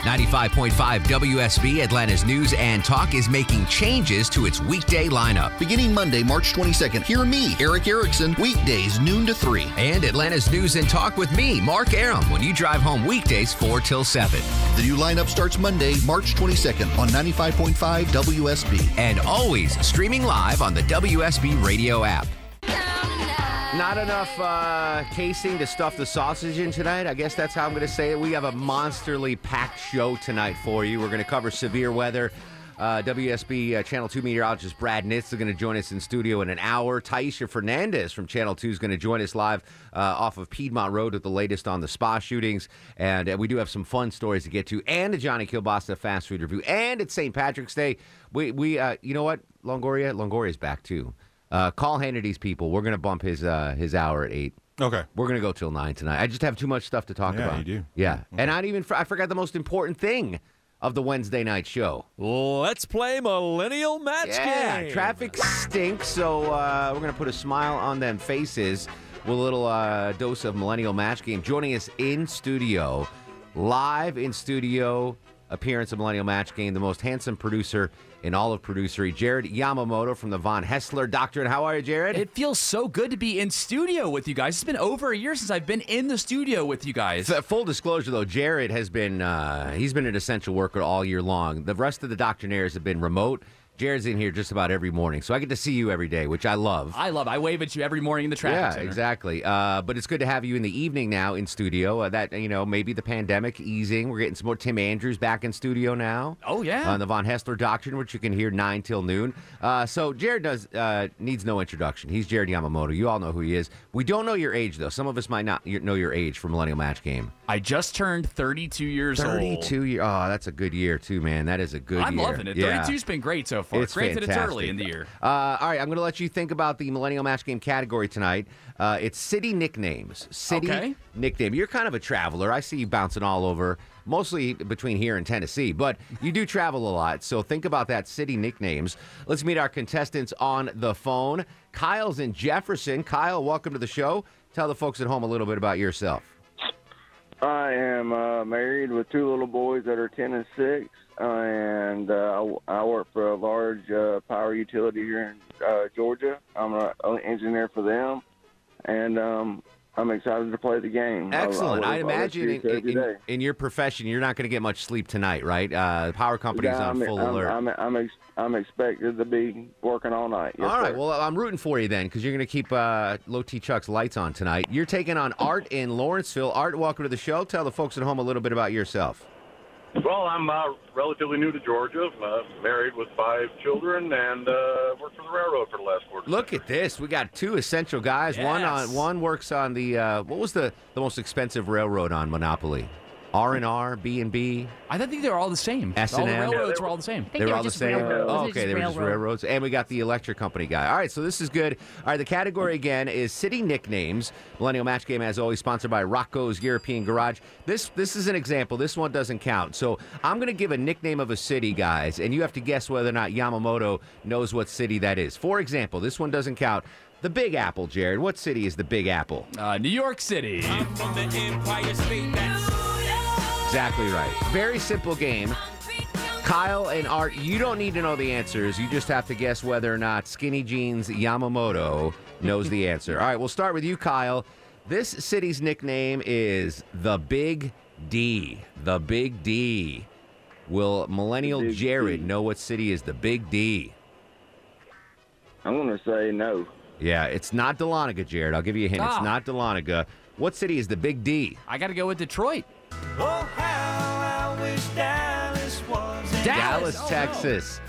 95.5 WSB Atlanta's News and Talk is making changes to its weekday lineup. Beginning Monday, March 22nd, hear me, Erick Erickson, weekdays noon to 3. And Atlanta's News and Talk with me, Mark Arum, when you drive home weekdays 4 till 7. The new lineup starts Monday, March 22nd on 95.5 WSB. And always streaming live on the WSB radio app. Not enough uh, casing to stuff the sausage in tonight. I guess that's how I'm going to say it. We have a monsterly packed show tonight for you. We're going to cover severe weather. Uh, WSB uh, Channel 2 meteorologist Brad Nitz is going to join us in studio in an hour. Tyisha Fernandes from Channel 2 is going to join us live uh, off of Piedmont Road with the latest on the spa shootings. And uh, we do have some fun stories to get to, and a Johnny Kilbasa fast food review. And it's St. Patrick's Day. We, we uh, you know what? Longoria? Longoria's back too. Uh, call Hannity's people. We're going to bump his uh, his hour at 8. Okay. We're going to go till 9 tonight. I just have too much stuff to talk Yeah, about. you do. Yeah. And I even I forgot the most important thing of the Wednesday night show. Let's play Millennial Match yeah, Game. traffic stinks, so uh, we're going to put a smile on them faces with a little uh, dose of Millennial Match Game. Joining us in studio, live in studio, appearance of Millennial Match Game, the most handsome producer in all of producery, Jared Yamamoto from the Von Haessler Doctrine. How are you, Jared? It feels so good to be in studio with you guys. It's been over a year since I've been in the studio with you guys. F- Full disclosure, though, Jared has been uh, he's been an essential worker all year long. The rest of the doctrinaires have been remote. Jared's in here just about every morning, so I get to see you every day, which I love. I love. I wave at you every morning in the traffic yeah, center. exactly. Uh, but it's good to have you in the evening now in studio. Uh, that you know, maybe the pandemic easing. We're getting some more Tim Andrews back in studio now. Oh yeah. On the Von Haessler Doctrine, which you can hear nine till noon. Uh, so Jared does uh, needs no introduction. He's Jared Yamamoto. You all know who he is. We don't know your age though. Some of us might not know your age for Millennial Match Game. I just turned 32 years old. Thirty-two year. Oh, that's a good year too, man. That is a good year. I'm year. loving it. Yeah. 32's been great so far. It's Granted, fantastic. it's early in the year. Uh, all right, I'm going to let you think about the Millennial Match Game category tonight. Uh, it's city nicknames. City Okay. nickname. You're kind of a traveler. I see you bouncing all over, mostly between here and Tennessee, but you do travel a lot. So think about that city nicknames. Let's meet our contestants on the phone. Kyle's in Jefferson. Kyle, welcome to the show. Tell the folks at home a little bit about yourself. I am uh, married with two little boys that are 10 and 6, uh, and uh, I, I work for a large uh, power utility here in uh, Georgia. I'm an engineer for them, and um, I'm excited to play the game. Excellent. I, I, I, imagine in, in, in your profession, you're not going to get much sleep tonight, right? Uh, the power company's Yeah, on I'm, full I'm, alert. I'm, I'm, ex- I'm expected to be working all night. Yes, All right. sir. Well, I'm rooting for you then because you're going to keep uh, Low T Chuck's lights on tonight. You're taking on Art in Lawrenceville. Art, welcome to the show. Tell the folks at home a little bit about yourself. Well, I'm uh, relatively new to Georgia. Uh, married with five children, and uh, worked for the railroad for the last quarter. Look at this. We got two essential guys. One on one works on the uh, what was the the most expensive railroad on Monopoly? R and R, B and B. I think they're all the same. S&M. All the Yeah, railroads were all the same. They they were were all the same. Oh, okay, just they were just railroads, and we got the electric company guy. All right, so this is good. All right, the category again is city nicknames. Millennial Match Game, as always, sponsored by Rocco's European Garage. This this is an example. This one doesn't count. So I'm going to give a nickname of a city, guys, and you have to guess whether or not Yamamoto knows what city that is. For example, this one doesn't count. The Big Apple, Jared. What city is the Big Apple? Uh, New York City. Exactly right. Very simple game. Kyle and Art, you don't need to know the answers. You just have to guess whether or not Skinny Jeans Yamamoto knows the answer. All right, we'll start with you, Kyle. This city's nickname is the Big D. The Big D. Will Millennial Big Jared D. know what city is the Big D? I'm going to say no. Yeah, it's not Dahlonega, Jared. I'll give you a hint. It's Ah. not Dahlonega. What city is the Big D? I got to go with Detroit. Dallas, Oh, no. Texas.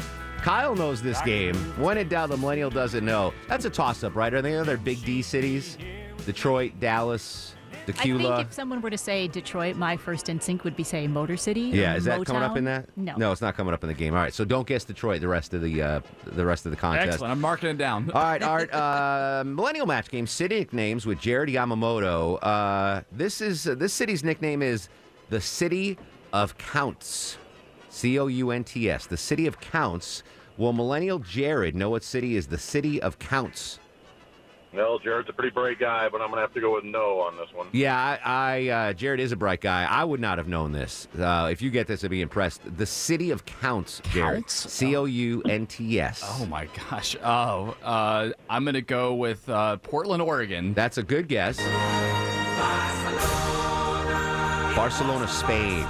Kyle knows this game. When in doubt, the millennial doesn't know. That's a toss-up, right? Are there other big D cities? Detroit, Dallas, Tequila. I think if someone were to say Detroit, my first instinct would be say Motor City. yeah, is that coming up in that? No. No, it's not coming up in the game. All right, so don't guess Detroit the rest of the uh, the rest of the contest. Excellent. I'm marking it down. All right, Art. Uh, millennial match game. City nicknames with Jared Yamamoto. Uh, this is uh, this city's nickname is the City of Counts. C O U N T S. The City of Counts. Will Millennial Jared know what city is the City of Counts? Well, Jared's a pretty bright guy, but I'm going to have to go with no on this one. Yeah, I, I uh, Jared is a bright guy. I would not have known this. Uh, if you get this, I'd be impressed. The City of Counts, Jared. Counts? C O U N T S. Oh my gosh. Oh, uh, I'm gonna go with uh, Portland, Oregon. That's a good guess. Barcelona, Spain.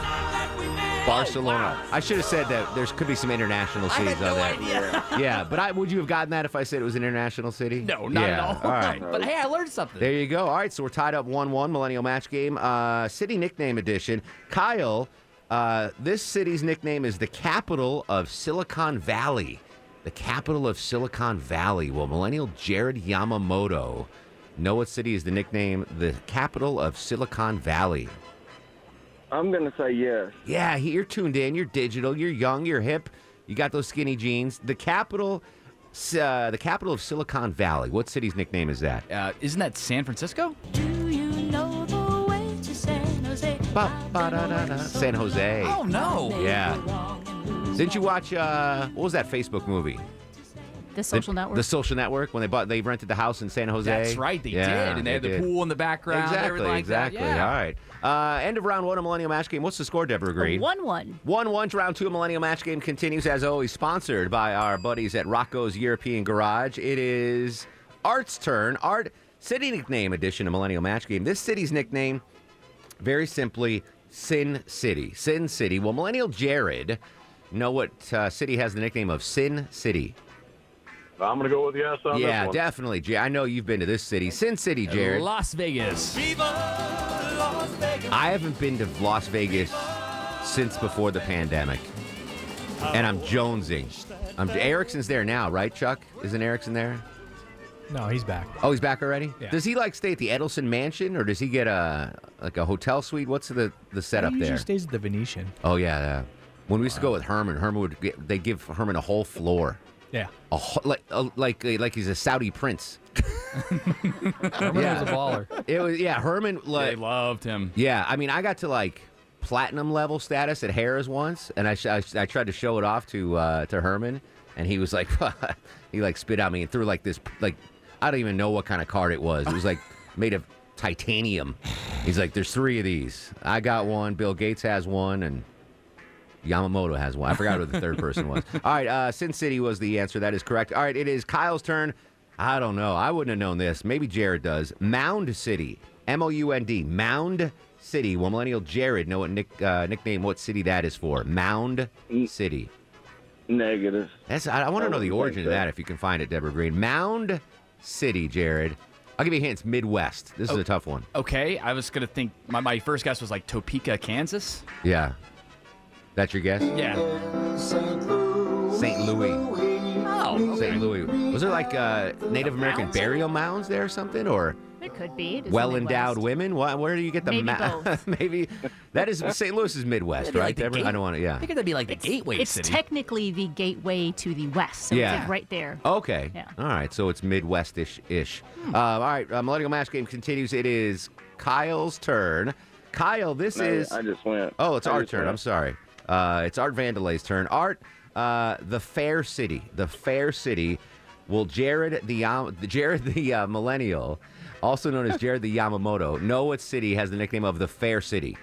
Barcelona. I should have said that there could be some international cities on there. Yeah, but I, would you have gotten that if I said it was an international city? No, not yeah. at all. All right. but hey, I learned something. There you go. All right, so we're tied up 1 1, Millennial Match Game. Uh, city nickname edition. Kyle, uh, this city's nickname is the capital of Silicon Valley. The capital of Silicon Valley. Well, Millennial Jared Yamamoto know what city is the nickname, the capital of Silicon Valley. I'm gonna say yes. Yeah, you're tuned in. You're digital. You're young. You're hip. You got those skinny jeans. The capital, uh, the capital of Silicon Valley. What city's nickname is that? Uh, isn't that San Francisco? Do you know the way to San Jose? Ba, ba, da, da, da. San Jose. Oh no. Yeah. Didn't you watch uh what was that Facebook movie? The social network. The social network when they bought they rented the house in San Jose. That's right, they Yeah, did, and they, had the did. pool in the background. Exactly, everything like that. exactly. Yeah. All right. Uh, end of round one of Millennial Match Game. What's the score, Deborah Green? One one. 1 1 round two of Millennial Match Game continues, as always, sponsored by our buddies at Rocco's European Garage. It is Art's turn. Art, city nickname edition of Millennial Match Game. This city's nickname, very simply, Sin City. Sin City. Well, Millennial Jared know what uh, city has the nickname of Sin City? I'm going to go with yes on this yeah, one. definitely. I know you've been to this city. Sin City, Jared. Las Vegas. I haven't been to Las Vegas since before the pandemic, and I'm jonesing. I'm, Erickson's there now, right, Chuck? Isn't Erickson there? No, he's back. Oh, he's back already. Yeah. Does he like stay at the Adelson Mansion, or does he get a like a hotel suite? What's the the setup there? he usually there? stays at the Venetian. Oh yeah, yeah. When we used to go with Herman, Herman would get, they give Herman a whole floor, Yeah. a whole, like a, like like he's a Saudi prince. Herman Yeah. was a baller. It was yeah, Herman They loved him. Yeah, I mean, I got to like platinum level status at Harrah's once, and I, sh- I, sh- I tried to show it off to uh, to Herman, and he was like, he like spit at me and threw like this like I don't even know what kind of card it was. It was like made of titanium. He's like, there's three of these. I got one. Bill Gates has one, and Yamamoto has one. I forgot who the third person was. All right, uh, Sin City was the answer. That is correct. All right, it is Kyle's turn. I don't know. I wouldn't have known this. Maybe Jared does. Mound City. M O U N D. Mound City. Will Millennial Jared know what nick, uh, nickname, what city that is for? Mound City. Negative. That's. I, I want to know the origin think of that if you can find it, Deborah Green. Mound City, Jared. I'll give you a hint. It's Midwest. This is a tough one. Okay, I was gonna think. My, my first guess was like Topeka, Kansas. Yeah. That's your guess? Yeah. St. Louis. Oh. okay. St. Louis. Was there like uh, Native American mounds? burial mounds there or something? Or It could be. It is well endowed women? What, where do you get the Maybe both. Maybe that is St. Louis is Midwest, right, like the Deborah? I don't want to. Yeah. I think that'd be like the gateway It's city. technically the gateway to the west. So Yeah. it's like right there. Okay. Yeah. All right. So it's Midwestish ish. Uh, all right. Uh, Millennial Match Game continues. It is Kyle's turn. Kyle, this No, is. I just went. Oh, it's I our turn. went. I'm sorry. Uh, it's Art Vandelay's turn. Art, uh, the Fair City. The Fair City. Will Jared the Yam- Jared the uh, Millennial, also known as Jared the Yamamoto, know what city has the nickname of the Fair City?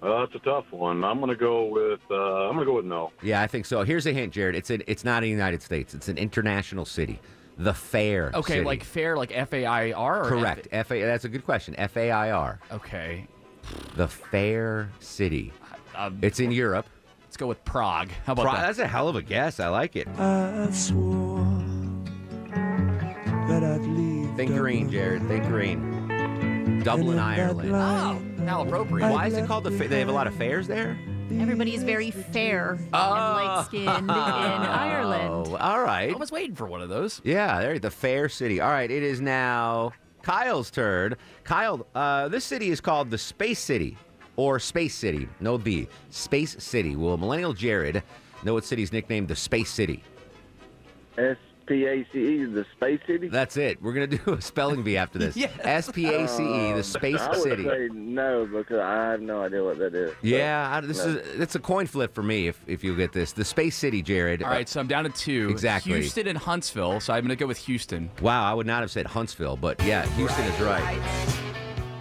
Uh, that's a tough one. I'm going to go with. Uh, I'm going to go with no. Yeah, I think so. Here's a hint, Jared. It's an, it's not in the United States. It's an international city. The Fair. okay, City. like fair, like F A I R. correct. F A. That's a good question. F A I R. okay. The Fair City. Um, It's in Europe. let's go with Prague. How about Pro- that? that's a hell of a guess. I like it. I swore that I'd leave. Think green, Jared. Think green. Dublin, Ireland. Oh, how appropriate. Why is it called the? Fa- they have a lot of fairs there. Everybody is very fair and light skinned in Ireland. Oh, all right. I was waiting for one of those. Yeah, there. The Fair City. All right. It is now Kyle's turn. Kyle, uh, this city is called the Space City or Space City. No B. Space City. Will Millennial Jared know what city's nicknamed the Space City? S P A C E, the Space City. That's it. We're gonna do a spelling bee after this. Yeah. S P A C E, the Um, Space I would City. say no because I have no idea what that is. Yeah, I, this no. is it's a coin flip for me if if you get this. The Space City, Jared. All right, so I'm down to two. Exactly. Houston and Huntsville. So I'm going to go with Houston. Wow, I would not have said Huntsville, but yeah, Houston is right.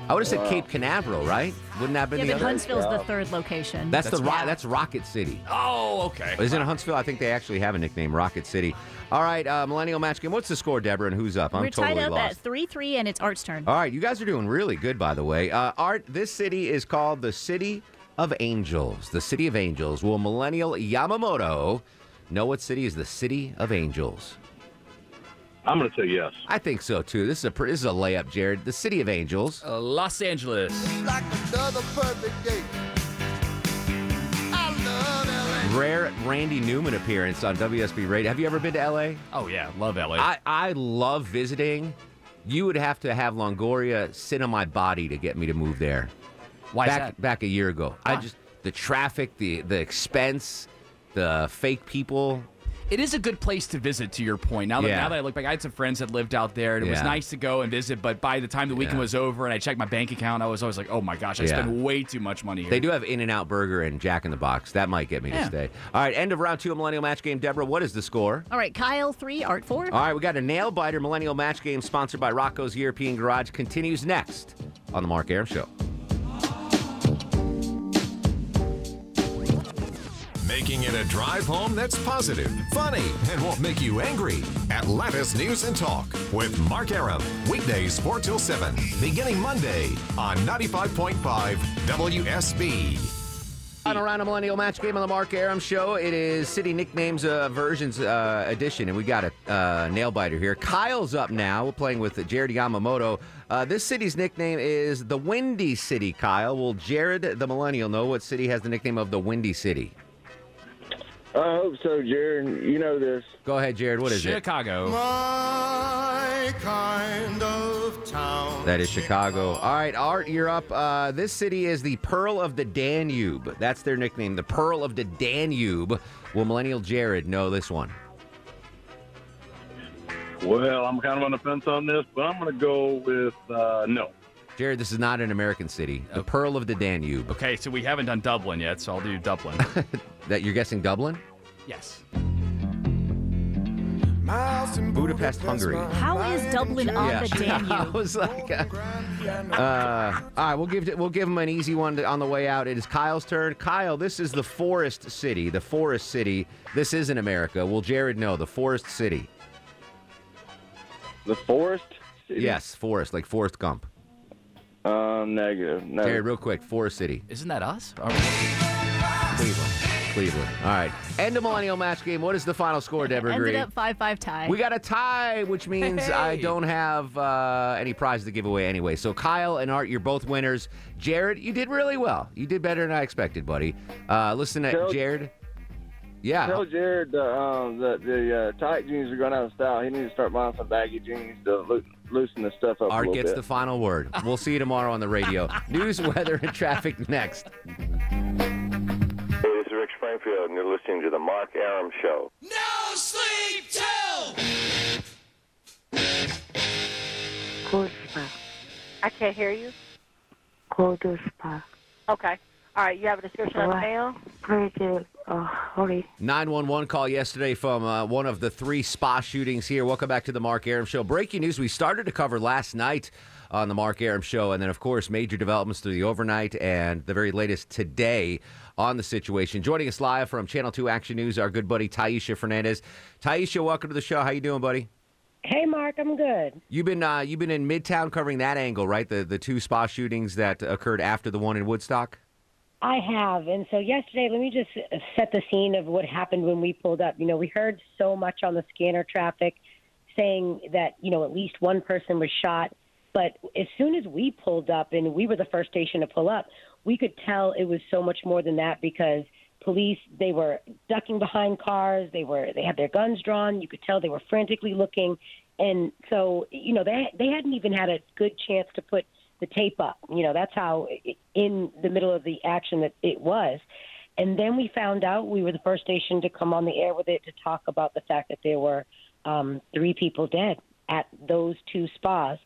I would have said Cape Canaveral, right? Wouldn't that have been Yeah, the but other? Huntsville's the third location. That's, the That's ro- right. that's Rocket City. Oh, okay. Isn't it Huntsville? I think they actually have a nickname, Rocket City. All right, uh, Millennial Match Game. What's the score, Deborah, and who's up? I'm We're totally tied up lost. at 3 3, and it's Art's turn. All right, you guys are doing really good, by the way. Uh, Art, this city is called the City of Angels. The City of Angels. Will Millennial Yamamoto know what city is the City of Angels? I'm going to say yes. I think so too. This is a pr- this is a layup, Jared. The City of Angels. Uh, Los Angeles. Like another perfect day. I love LA. Rare Randy Newman appearance on WSB Radio. Have you ever been to LA? Oh, yeah. Love LA. I, I love visiting. You would have to have Longoria sit on my body to get me to move there. Why is back that? back a year ago. I just the traffic, the the expense, the fake people. It is a good place to visit, to your point. Now that, Yeah. now that I look back, I had some friends that lived out there, and it was nice to go and visit. But by the time the weekend Yeah. was over and I checked my bank account, I was always like, oh my gosh, I Yeah. spent way too much money here. They do have In and Out Burger and Jack in the Box. That might get me to stay. All right, end of round two of Millennial Match Game. Deborah, what is the score? All right, Kyle 3, Art 4. All right, we got a nail biter Millennial Match Game sponsored by Rocco's European Garage. Continues next on the Mark Arum Show. Making it a drive home that's positive, funny, and won't make you angry. Atlanta's News and Talk with Mark Arum. Weekdays 4 till 7, beginning Monday on 95.5 WSB. Final round of Millennial Match Game on the Mark Arum Show. It is City Nicknames uh, Versions uh, edition, and we got a uh, nail biter here. Kyle's up now. We're playing with Jared Yamamoto. Uh, this city's nickname is the Windy City, Kyle. Will Jared, the Millennial, know what city has the nickname of the Windy City? I hope so, Jared. You know this. Go ahead, Jared. What is it? Chicago. My kind of town. it? That is Chicago. All right, Art, you're up. Uh, this city is the Pearl of the Danube. That's their nickname, the Pearl of the Danube. Will Millennial Jared know this one? Well, I'm kind of on the fence on this, but I'm going to go with uh, no. Jared, this is not an American city. The Pearl of the Danube. Okay, so we haven't done Dublin yet, so I'll do Dublin. That you're guessing Dublin? yes. Budapest, Hungary. How is Dublin on the Danube? I Danube? was like, uh, uh, all right, we'll give it, we'll give him an easy one to, on the way out. It is Kyle's turn. Kyle, this is the Forest City. The Forest City. This is in America. Will Jared know the Forest City? The Forest City? Yes, Forest, like Forrest Gump. Um, negative. No. Jared, real quick, Forest City, Isn't that us? Are we- Cleveland, Cleveland. All right, end of Millennial Match Game. What is the final score, Deborah Ended Green? up 5 5 tie. We got a tie, which means I Hey. don't have uh, any prizes to give away anyway. So Kyle and Art, you're both winners. Jared, you did really well. You did better than I expected, buddy. Uh, listen to Tell- Jared. Yeah. Tell Jared uh, um, that the uh, tight jeans are going out of style. He needs to start buying some baggy jeans to loo- loosen the stuff up a Art little gets bit. the final word. We'll see you tomorrow on the radio. News, weather, and traffic next. Hey, this is Rick Springfield, and you're listening to the Mark Arum Show. No sleep till. Kuzma. I can't hear you. Kuduspa. Okay. All right. You have a description of the What? mail? Pretty. Oh, sorry. 911 call yesterday from uh, one of the three spa shootings here. Welcome back to the Mark Arum Show. Breaking news we started to cover last night on the Mark Arum Show, and then, of course, major developments through the overnight and the very latest today on the situation. Joining us live from Channel 2 Action News, our good buddy Tyisha Fernandes. Tyisha, welcome to the show. How you doing, buddy? Hey, Mark, I'm good. You've been uh, you've been in Midtown covering that angle, right? The the two spa shootings that occurred after the one in Woodstock. I have. And so yesterday, let me just set the scene of what happened when we pulled up. You know, we heard so much on the scanner traffic saying that, you know, at least one person was shot. But as soon as we pulled up, and we were the first station to pull up, we could tell it was so much more than that because police they were ducking behind cars they were they had their guns drawn you could tell they were frantically looking And so, you know, they they hadn't even had a good chance to put the tape up. You know, that's how in the middle of the action that it was. And then we found out we were the first station to come on the air with it to talk about the fact that there were um, three people dead at those two spas.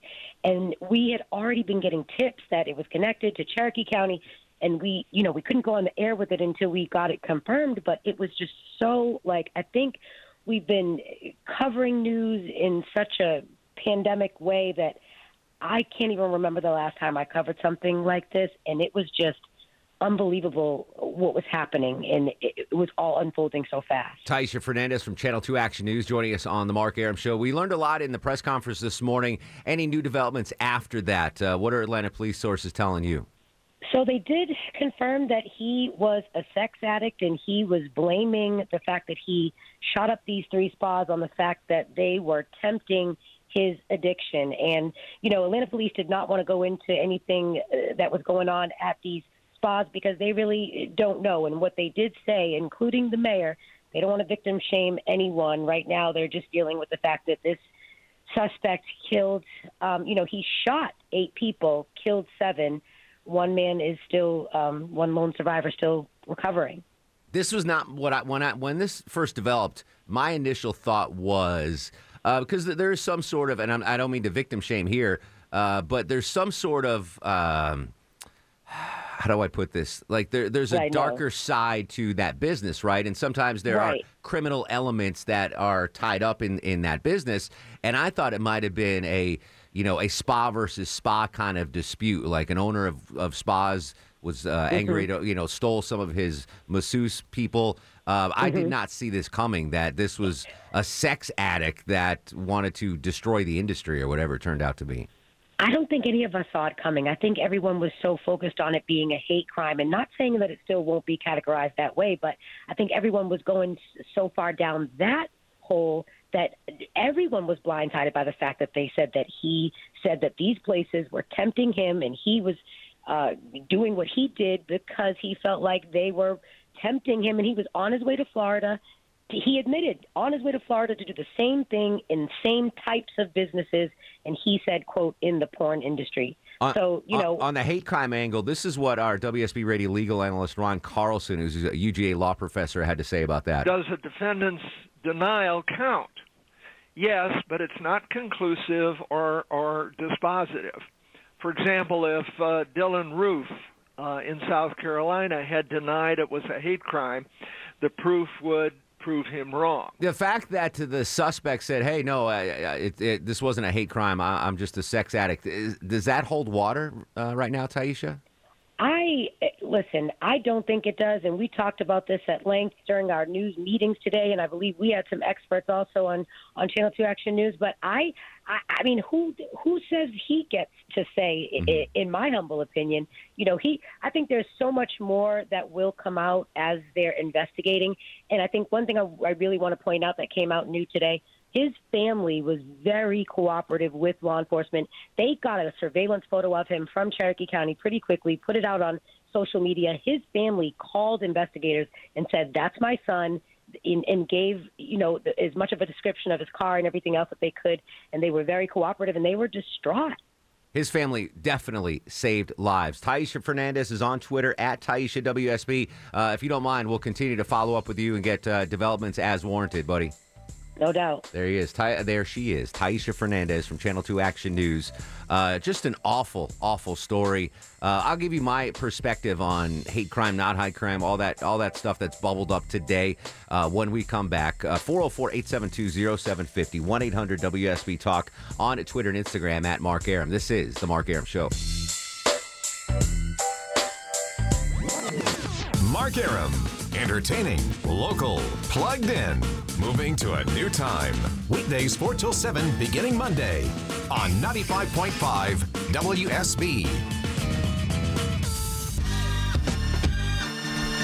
And we had already been getting tips that it was connected to Cherokee County. And we, you know, we couldn't go on the air with it until we got it confirmed. But it was just so, like, I think we've been covering news in such a pandemic way that I can't even remember the last time I covered something like this. And it was just unbelievable what was happening. And it, it was all unfolding so fast. Tyisha Fernandes from Channel 2 Action News joining us on the Mark Arum Show. We learned a lot in the press conference this morning. Any new developments after that? Uh, what are Atlanta police sources telling you? So they did confirm that he was a sex addict and he was blaming the fact that he shot up these three spas on the fact that they were tempting his addiction. And, you know, Atlanta police did not want to go into anything uh, that was going on at these spas because they really don't know. And what they did say, including the mayor, they don't want to victim shame anyone. Right now, they're just dealing with the fact that this suspect killed, um, you know, he shot eight people, killed seven. One man is still, um, one lone survivor still recovering. This was not what I when I when this first developed. My initial thought was uh, because there is some sort of, and I'm, I don't mean to victim shame here, uh, but there's some sort of. Um, how do I put this? Like there, there's a darker side to that business, right? And sometimes there Right. are criminal elements that are tied up in in that business. And I thought it might have been a you know a spa versus spa kind of dispute, like an owner of of spas was uh, angry, to, you know, stole some of his masseuse people. Uh, I did Mhm. not see this coming. That this was a sex addict that wanted to destroy the industry or whatever it turned out to be. I don't think any of us saw it coming. I think everyone was so focused on it being a hate crime, and not saying that it still won't be categorized that way, but I think everyone was going so far down that hole that everyone was blindsided by the fact that they said that he said that these places were tempting him, and he was uh, doing what he did because he felt like they were tempting him, and he was on his way to Florida he admitted on his way to Florida to do the same thing in same types of businesses, and he said, "quote in the porn industry." On- so you on- know, on the hate crime angle, this is what our WSB radio legal analyst Ron Carlson, who's a UGA law professor, had to say about that. Does a defendant's denial count? Yes, but it's not conclusive or, or dispositive. For example, if uh, Dylann Roof uh, in South Carolina had denied it was a hate crime, the proof would prove him wrong. The fact that the suspect said, "Hey, no, I, I, it, it, this wasn't a hate crime. I, I'm just a sex addict," is, does that hold water uh, right now, Tyisha? I listen. I don't think it does, and we talked about this at length during our news meetings today, and I believe we had some experts also on on Channel Two Action News. But I, I, I mean, who who says he gets to say? i mm-hmm. In my humble opinion, you know, he. I think there's so much more that will come out as they're investigating, and I think one thing I, I really want to point out that came out new today. His family was very cooperative with law enforcement. They got a surveillance photo of him from Cherokee County pretty quickly, put it out on social media. His family called investigators and said, "That's my son," and, and gave you know as much of a description of his car and everything else that they could. And they were very cooperative, and they were distraught. His family definitely saved lives. Tyisha Fernandes is on Twitter at Tyisha WSB. Uh, if you don't mind, we'll continue to follow up with you and get uh, developments as warranted, buddy. No doubt. There he is. Ty- there she is. Tyisha Fernandes from Channel 2 Action News. Uh, just an awful, awful story. Uh, I'll give you my perspective on hate crime, not high crime, all that all that stuff that's bubbled up today uh, when we come back. 404 872 0750 1 800 WSB Talk on Twitter and Instagram at Mark Arum. This is The Mark Arum Show. Mark Arum. Entertaining, local, plugged in. Moving to a new time. Weekdays 4 till 7 beginning Monday on 95.5 WSB.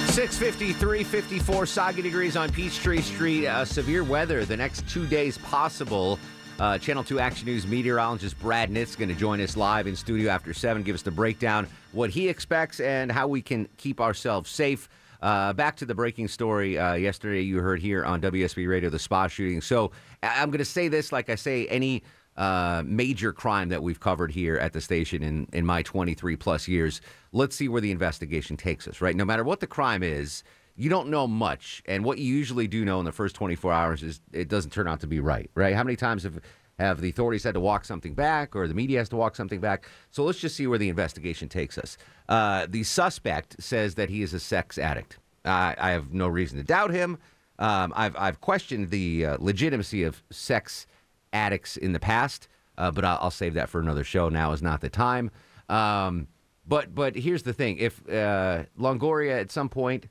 653, 54 Saga degrees on Peachtree Street. Uh, severe weather the next two days possible. Uh, Channel 2 Action News meteorologist Brad Nitt's going to join us live in studio after 7, give us the breakdown, what he expects, and how we can keep ourselves safe. Uh, back to the breaking story uh, yesterday you heard here on WSB Radio, the spa shooting. So I'm going to say this like I say any uh, major crime that we've covered here at the station in, in my 23 plus years. Let's see where the investigation takes us, right? No matter what the crime is, you don't know much. And what you usually do know in the first 24 hours is it doesn't turn out to be right, right? How many times have, have the authorities had to walk something back or the media has to walk something back? So let's just see where the investigation takes us. Uh, the suspect says that he is a sex addict. I I have no reason to doubt him. Um, I've, I've questioned the uh, legitimacy of sex addicts in the past, uh, but I'll, I'll save that for another show. Now is not the time. Um, but but here's the thing: if uh, Longoria at some point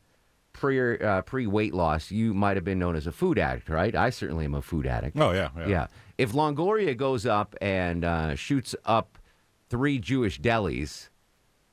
pre uh, pre weight loss, you might have been known as a food addict, right? I certainly am a food addict. Oh, yeah, yeah. If Longoria goes up and uh, shoots up three Jewish delis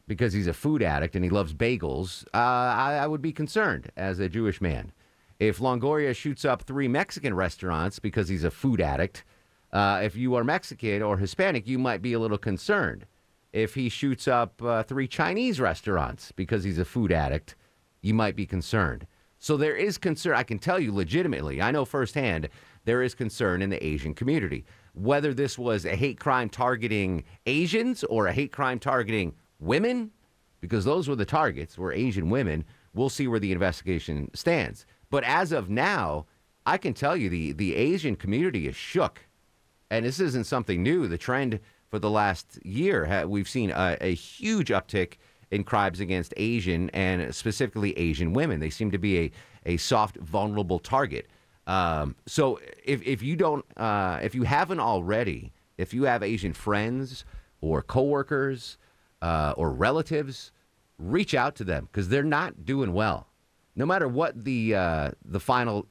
because he's a food addict and he loves bagels, uh, I, I would be concerned as a Jewish man. If Longoria shoots up three Mexican restaurants because he's a food addict, uh, if you are Mexican or Hispanic, you might be a little concerned. If he shoots up uh, three Chinese restaurants because he's a food addict, you might be concerned. So there is concern. I can tell you legitimately, I know firsthand, there is concern in the Asian community. Whether this was a hate crime targeting Asians or a hate crime targeting women, because those were the targets, were Asian women, we'll see where the investigation stands. But as of now, I can tell you the, the Asian community is shook. And this isn't something new. The trend for the last year, we've seen a, a huge uptick in crimes against Asian and specifically Asian women. They seem to be a, a soft, vulnerable target. Um, so if, if you don't, uh, if you haven't already, if you have Asian friends or coworkers uh, or relatives, reach out to them because they're not doing well. No matter what the uh, the final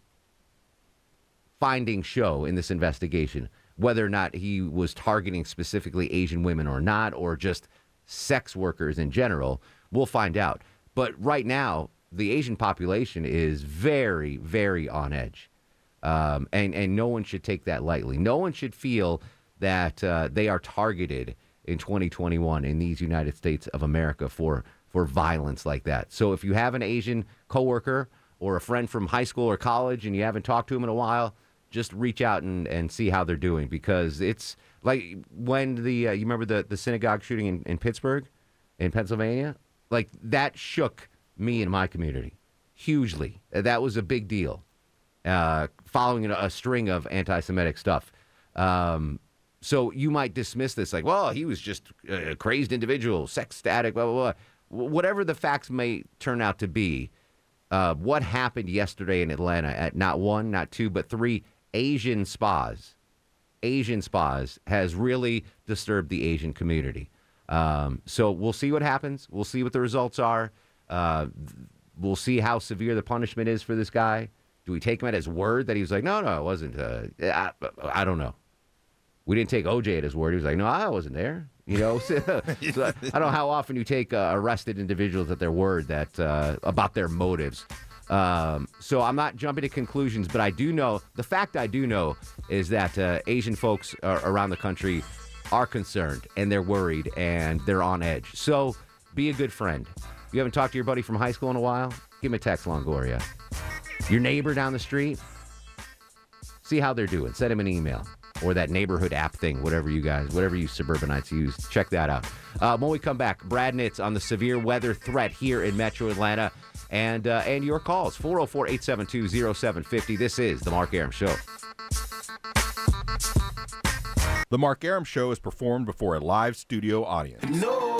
findings show in this investigation, whether or not he was targeting specifically Asian women or not, or just sex workers in general, we'll find out. But right now, the Asian population is very, very on edge. Um, and, and no one should take that lightly. No one should feel that uh, they are targeted in 2021 in these United States of America for, for violence like that. So if you have an Asian coworker or a friend from high school or college and you haven't talked to them in a while, just reach out and, and see how they're doing because it's like when the uh, you remember the, the synagogue shooting in, in Pittsburgh in Pennsylvania like that shook me and my community hugely that was a big deal uh, following a, string of anti-Semitic stuff um, so you might dismiss this like well he was just a crazed individual sex static blah blah blah whatever the facts may turn out to be uh, what happened yesterday in Atlanta at not one, not two, but three Asian spas, Asian spas, has really disturbed the Asian community. Um, so we'll see what happens. We'll see what the results are. Uh, we'll see how severe the punishment is for this guy. Do we take him at his word that he was like, no, no, it wasn't? Uh, I, I don't know. We didn't take OJ at his word. He was like, no, I wasn't there. You know, so, so I don't know how often you take uh, arrested individuals at their word that uh, about their motives. Um, so I'm not jumping to conclusions, but I do know the fact I do know is that uh, Asian folks around the country are concerned and they're worried and they're on edge. So be a good friend. You haven't talked to your buddy from high school in a while? Give him a text, Longoria. Your neighbor down the street? See how they're doing. Send him an email or that neighborhood app thing, whatever you guys, whatever you suburbanites use. Check that out. Uh, when we come back, Brad Nitz on the severe weather threat here in Metro Atlanta and uh, and your calls 404 872 0750. This is The Mark Arum Show. The Mark Arum Show is performed before a live studio audience. No,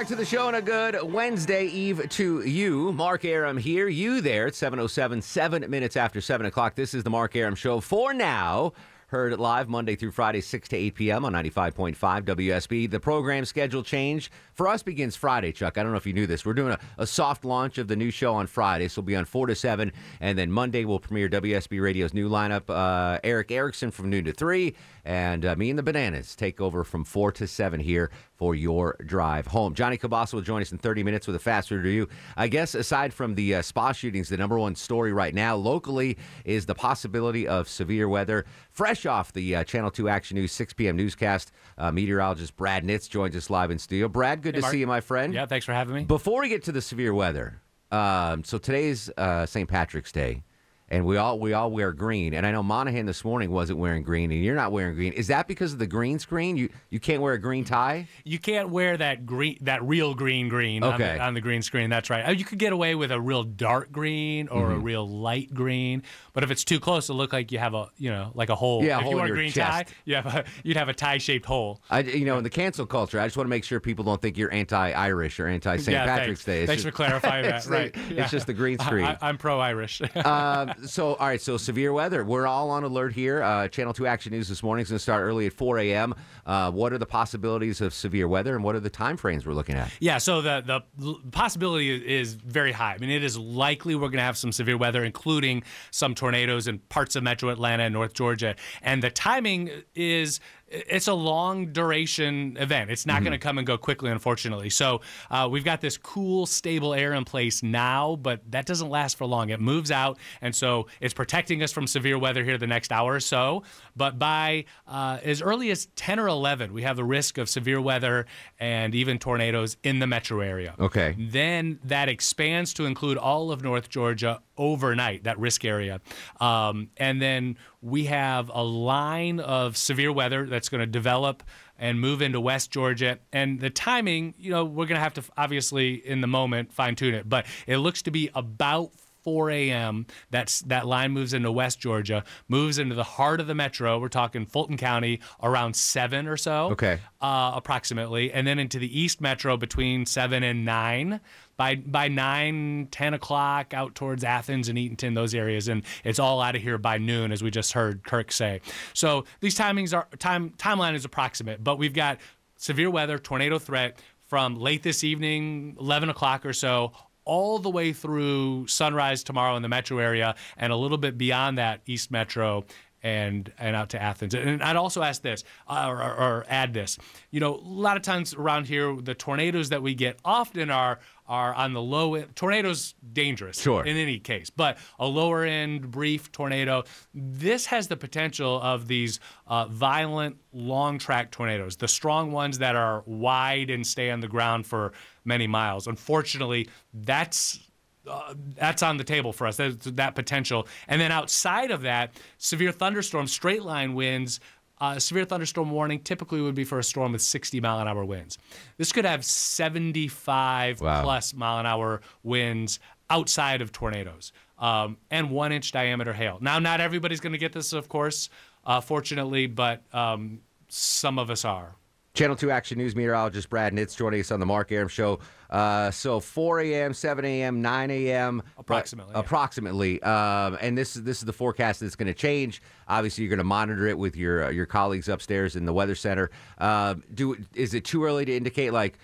back to the show and a good Wednesday Eve to you. Mark Arum here, you there at 707, seven minutes after 7 o'clock. This is the Mark Arum Show. For now, Heard live Monday through Friday, 6 to 8 p.m. on 95.5 WSB. The program schedule change for us begins Friday, Chuck. I don't know if you knew this. We're doing a, a soft launch of the new show on Friday. So we'll be on 4 to 7. And then Monday, we'll premiere WSB Radio's new lineup. Uh, Erick Erickson from noon to 3. And uh, me and the Bananas take over from 4 to 7 here for your drive home. Johnny Cabasa will join us in 30 minutes with a fast review. I guess aside from the uh, spa shootings, the number one story right now locally is the possibility of severe weather. Fresh off the uh, Channel 2 Action News 6 p.m. newscast, uh, meteorologist Brad Nitz joins us live in studio. Brad, good Hey, to Mark. see you, my friend. Yeah, thanks for having me. Before we get to the severe weather, um, so today's uh, St. Patrick's Day, and we all we all wear green. And I know Monahan this morning wasn't wearing green, and you're not wearing green. Is that because of the green screen? You you can't wear a green tie? You can't wear that green, that real green green on, the, on the green screen. That's right. Uh, You could get away with a real dark green or a Mhm. real light green, but if it's too close, it'll look like you have a you know like a hole. Yeah, a if hole you your a green chest. tie, you have a, you'd have a tie-shaped hole. I, you know, in the cancel culture, I just want to make sure people don't think you're anti-Irish or anti-St. Yeah, Patrick's thanks. Day. It's Thanks just- for clarifying that. it's the- right. It's Yeah. just the green screen. I, am pro-Irish. um, so, all right, so severe weather. We're all on alert here. Uh, Channel 2 Action News this morning is going to start early at 4 a.m. Uh, what are the possibilities of severe weather, and what are the time frames we're looking at? Yeah, so the the possibility is very high. I mean, it is likely we're going to have some severe weather, including some tornadoes in parts of Metro Atlanta and North Georgia. And the timing is it's a long duration event. It's not going to come and go quickly, unfortunately. So uh, we've got this cool, stable air in place now, but that doesn't last for long. It moves out, and so it's protecting us from severe weather here the next hour or so. But by uh, as early as 10 or 11, we have the risk of severe weather and even tornadoes in the metro area. Okay. Then that expands to include all of North Georgia overnight, that risk area. Um, and then we have a line of severe weather that's going to develop and move into West Georgia. And the timing, you know, we're going to have to obviously in the moment fine tune it, but it looks to be about 4 a.m. That's that line moves into West Georgia, moves into the heart of the metro. We're talking Fulton County around seven or so Okay. uh, approximately, and then into the East Metro between seven and nine. By by nine, 10 o'clock, out towards Athens and Eatonton, those areas, and it's all out of here by noon, as we just heard Kirk say. So these timings are time timeline is approximate, but we've got severe weather, tornado threat from late this evening, 11 o'clock or so, all the way through sunrise tomorrow in the metro area, and a little bit beyond that, East Metro and and out to Athens. And I'd also ask this uh, or, or, or add this. You know, a lot of times around here, the tornadoes that we get often are are on the low end. Tornadoes dangerous, Sure. in any case, but a lower end brief tornado. This has the potential of these uh, violent long track tornadoes, the strong ones that are wide and stay on the ground for many miles. Unfortunately, that's uh, that's on the table for us. That, that potential, and then outside of that, severe thunderstorms, straight line winds. Uh, severe thunderstorm warning typically would be for a storm with 60 mile an hour winds. This could have 75 Wow. plus mile an hour winds outside of tornadoes um, and one inch diameter hail. Now, not everybody's going to get this, of course, uh, fortunately, but um, some of us are. Channel 2 Action News meteorologist Brad Nitz joining us on the Mark Arum Show. Uh, so 4 a.m., 7 a.m., 9 a.m. but- Approximately. Approximately. Um, and this is this is the forecast that's going to change. Obviously, you're going to monitor it with your uh, your colleagues upstairs in the weather center. Um, do is it too early to indicate like?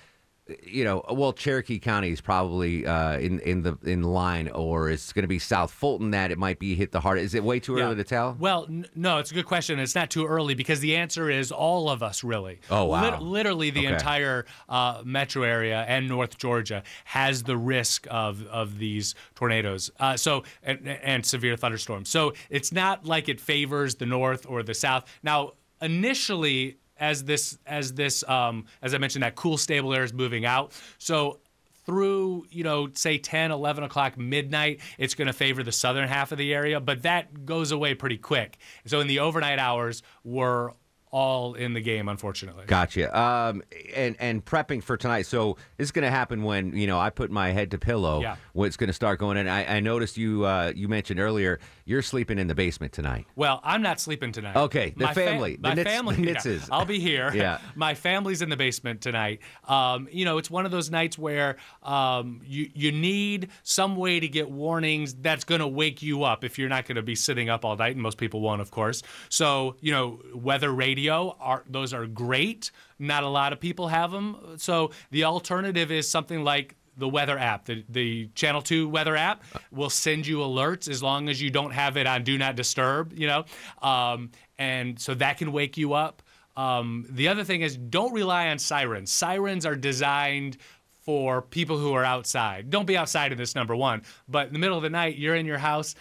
You know, well, Cherokee County is probably uh, in in the in line, or it's going to be South Fulton that it might be hit the hardest. Is it way too Yeah. early to tell? Well, n- no, it's a good question. It's not too early because the answer is all of us, really. Oh, wow. Lit- literally, the Okay. entire uh, metro area and North Georgia has the risk of of these tornadoes. Uh, so and, and severe thunderstorms. So it's not like it favors the north or the south. Now, initially. As this, as this, um, as I mentioned, that cool stable air is moving out. So through, you know, say 10, 11 o'clock midnight, it's going to favor the southern half of the area, but that goes away pretty quick. So in the overnight hours, we're all in the game, unfortunately. Gotcha. Um, and and prepping for tonight. So this is going to happen when you know I put my head to pillow. Yeah. When it's going to start going in. I, I noticed you uh, you mentioned earlier you're sleeping in the basement tonight. Well, I'm not sleeping tonight. Okay, the My fa- family, the my Nitz- family, the yeah. I'll be here. Yeah. my family's in the basement tonight. Um, you know, it's one of those nights where um, you you need some way to get warnings that's going to wake you up if you're not going to be sitting up all night, and most people won't, of course. So you know, weather radio are those are great. Not a lot of people have them. So the alternative is something like the weather app, the, the Channel 2 weather app will send you alerts as long as you don't have it on Do Not Disturb, you know? Um, and so that can wake you up. Um, the other thing is don't rely on sirens. Sirens are designed for people who are outside. Don't be outside in this number one. But in the middle of the night, you're in your house.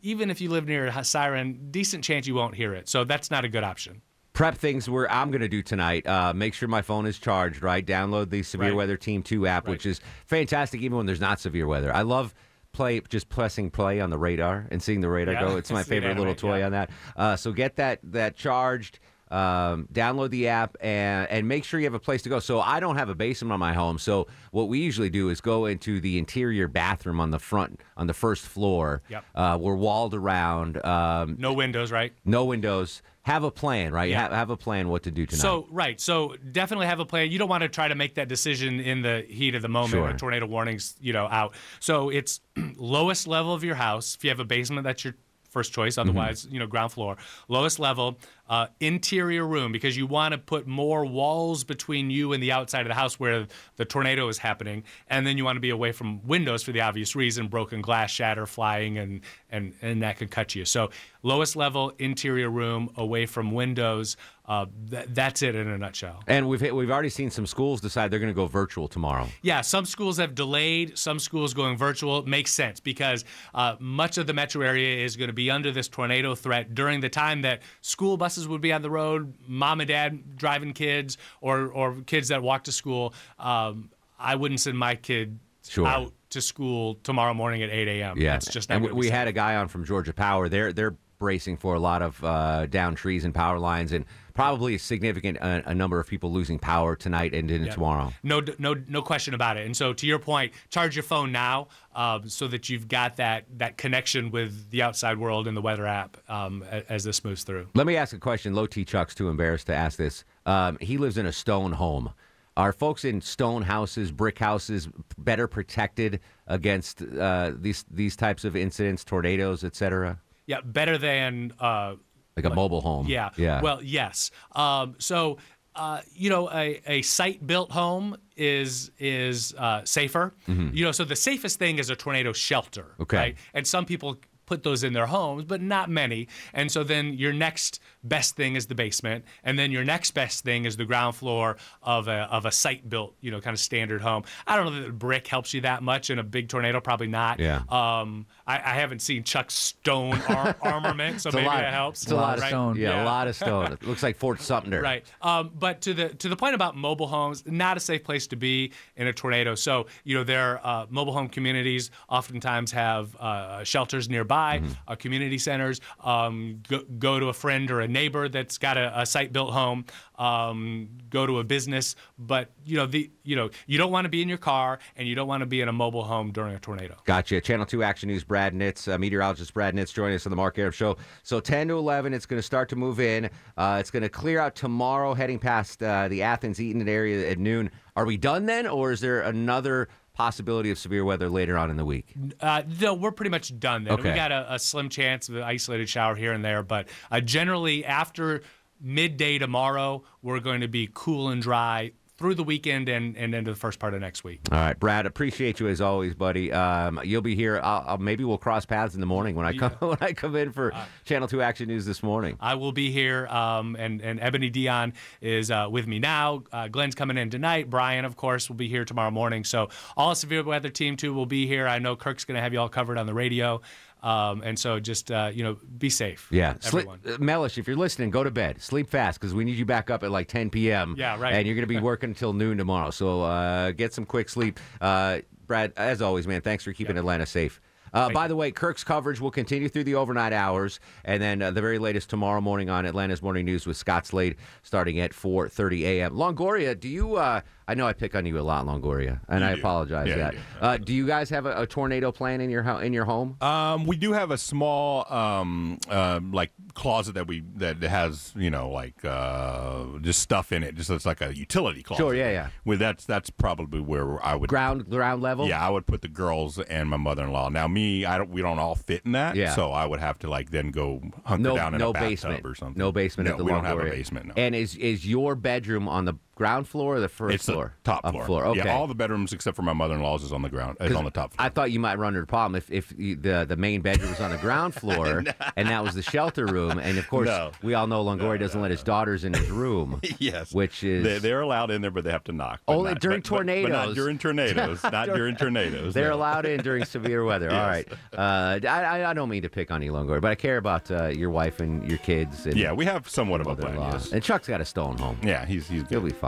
Even if you live near a siren, decent chance you won't hear it. So that's not a good option. Prep things where I'm going to do tonight. Uh, make sure my phone is charged, right? Download the Severe Right. Weather Team 2 app, which is fantastic even when there's not severe weather. I love play just pressing play on the radar and seeing the radar Yeah. go. It's my favorite little toy yeah. on that. Uh, so get that that charged. Um, download the app and and make sure you have a place to go. So I don't have a basement on my home. So what we usually do is go into the interior bathroom on the front on the first floor. Yep. Uh, we're walled around. Um, No windows, right? no windows. Have a plan, right? Yeah. Have, have a plan what to do tonight. So right, so definitely have a plan. You don't want to try to make that decision in the heat of the moment Sure. tornado warnings, you know, out. So it's lowest level of your house. If you have a basement, that's your first choice. Mm-hmm. Otherwise, you know, ground floor. Lowest level, uh, interior room because you want to put more walls between you and the outside of the house where the tornado is happening, and then you want to be away from windows for the obvious reason: broken glass, shatter, flying, and and and that could cut you. So lowest level interior room away from windows. Uh, th- that's it in a nutshell. And we've we've already seen some schools decide they're going to go virtual tomorrow. Yeah, some schools have delayed, some schools going virtual. Makes sense because uh, much of the metro area is going to be under this tornado threat during the time that school buses would be on the road, mom and dad driving kids, or, or kids that walk to school. Um, I wouldn't send my kid Sure. out to school tomorrow morning at 8 a.m. Yeah, It's just not and we, we had a guy on from Georgia Power. They're they're bracing for a lot of uh, down trees and power lines, and probably a significant uh, a number of people losing power tonight and into Yeah. tomorrow. No, no, no question about it. And so, to your point, charge your phone now um, so that you've got that that connection with the outside world and the weather app um, as this moves through. Let me ask a question. Low T Chuck's too embarrassed to ask this. Um, he lives in a stone home. Are folks in stone houses, brick houses, better protected against uh, these these types of incidents, tornadoes, et cetera? Yeah, better than uh, Like a mobile home. Yeah. Yeah. Well, yes. Um, so, uh, you know, a, a site built home is is uh, safer. Mhm. You know, so the safest thing is a tornado shelter. Okay. Right? And some people put those in their homes, but not many. And so then your next best thing is the basement, and then your next best thing is the ground floor of a of a site built, you know, kind of standard home. I don't know that brick helps you that much in a big tornado, probably not. Yeah. Um, I, I haven't seen Chuck's stone ar- armament, so maybe lot- that helps. It's a lot of stone. Yeah, a lot of stone. It looks like Fort Sumter. Right. Um, but to the to the point about mobile homes, not a safe place to be in a tornado. So you know, their uh, mobile home communities oftentimes have uh, shelters nearby, uh, community centers. Um, go, go to a friend or a neighbor that's got a, a site built home. Um, go to a business, but you know the you know you don't want to be in your car and you don't want to be in a mobile home during a tornado. Gotcha. Channel 2 Action News, Brad Nitz, uh, meteorologist Brad Nitz joining us on the Mark Arum Show. So 10 to 11, it's going to start to move in. Uh, it's going to clear out tomorrow, heading past uh, the Athens Eaton area at noon. Are we done then, or is there another possibility of severe weather later on in the week? Uh, no, we're pretty much done then. Okay. We got a, a slim chance of an isolated shower here and there, but uh, generally after midday tomorrow, we're going to be cool and dry through the weekend and, and into the first part of next week. All right, Brad. Appreciate you as always, buddy. Um, you'll be here. I'll, I'll, maybe we'll cross paths in the morning when I come when I come in for Channel Two Action News this morning. I will be here, um, and, and Eboni Deon is uh, with me now. Uh, Glenn's coming in tonight. Brian, of course, will be here tomorrow morning. So all severe weather team too will be here. I know Kirk's going to have you all covered on the radio. Um, and so just, uh, you know, be safe. Yeah, everyone. uh, Mellish, if you're listening, go to bed. Sleep fast because we need you back up at like 10 p.m. Yeah, right. And you're going to be working until noon tomorrow. So uh, get some quick sleep. Uh, Brad, as always, man, thanks for keeping Atlanta safe. Uh, by the way, Kirk's coverage will continue through the overnight hours, and then uh, the very latest tomorrow morning on Atlanta's Morning News with Scott Slade, starting at 4:30 a.m. Longoria, do you? Uh, I know I pick on you a lot, Longoria, and You I do. apologize. Yeah, that. do. Uh, do you guys have a, a tornado plan in your ho- in your home? Um, we do have a small, um, uh, like closet that we that has you know like uh, just stuff in it. Just it's like a utility closet. Sure, yeah, yeah. Well, that's that's probably where I would ground ground level. Yeah, I would put the girls and my mother-in-law. Now me, I don't. We don't all fit in that. Yeah. So I would have to like then go hunker no, down in no a bathtub basement or something. No basement No, at the we don't have a basement. No. And is is your bedroom on the ground floor or the first it's floor? the top Up floor. Okay. Yeah, all the bedrooms except for my mother-in-law's is on the ground. Is on the top floor. I thought you might run into a problem if, if the the main bedroom was on the ground floor and that was the shelter room. And of course, No. we all know Longoria doesn't let his daughters in his room. yes. Which is They, they're allowed in there, but they have to knock. Only not- during but- but- But, tornadoes. not during tornadoes. not during tornadoes. They're no. allowed in during severe weather. All right. Uh, I, I- I don't mean to pick on you, Longoria, but I care about uh, your wife and your kids. And Yeah, we have somewhat of a plan. Yes. And Chuck's got a stone home. Yeah, he's he's He'll be fine.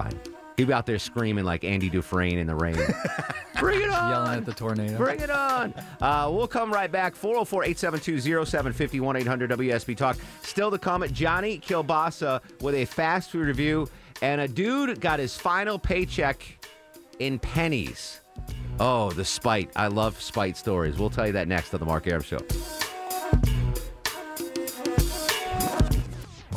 He'll be out there screaming like Andy Dufresne in the rain. Bring it on! Yelling at the tornado. Bring it on. Uh, we'll come right back. 404 872 0750 1 800 WSB Talk. Still to come Johnny Kilbasa with a fast food review. And a dude got his final paycheck in pennies. Oh, the spite. I love spite stories. We'll tell you that next on The Mark Arum Show.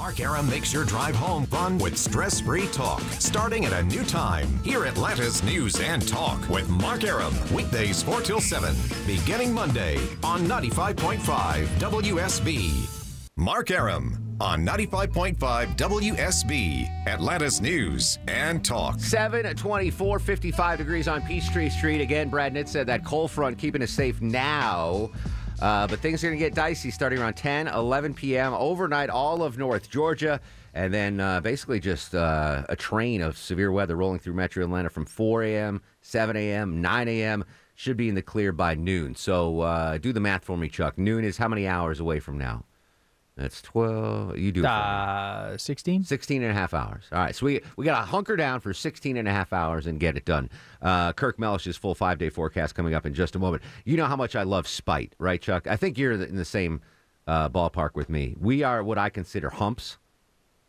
Mark Arum makes your drive home fun with stress free talk. Starting at a new time. Hear Atlanta's News and Talk with Mark Arum. Weekdays 4 till 7. Beginning Monday on 95.5 WSB. Mark Arum on 95.5 WSB. Atlanta's News and Talk. 7 at 24, 55 degrees on Peachtree Street. Again, Brad Nitz said that cold front keeping us safe now. Uh, but things are going to get dicey starting around 10, 11 p.m. overnight, all of North Georgia. And then uh, basically just uh, a train of severe weather rolling through metro Atlanta from 4 a.m., 7 a.m., 9 a.m. Should be in the clear by noon. So uh, do the math for me, Chuck. Noon is how many hours away from now? That's 12. You do. Uh, 16? 16 and a half hours. All right. So we, we got to hunker down for 16 and a half hours and get it done. Uh, Kirk Mellish's full five day forecast coming up in just a moment. You know how much I love spite, right, Chuck? I think you're in the same uh, ballpark with me. We are what I consider humps.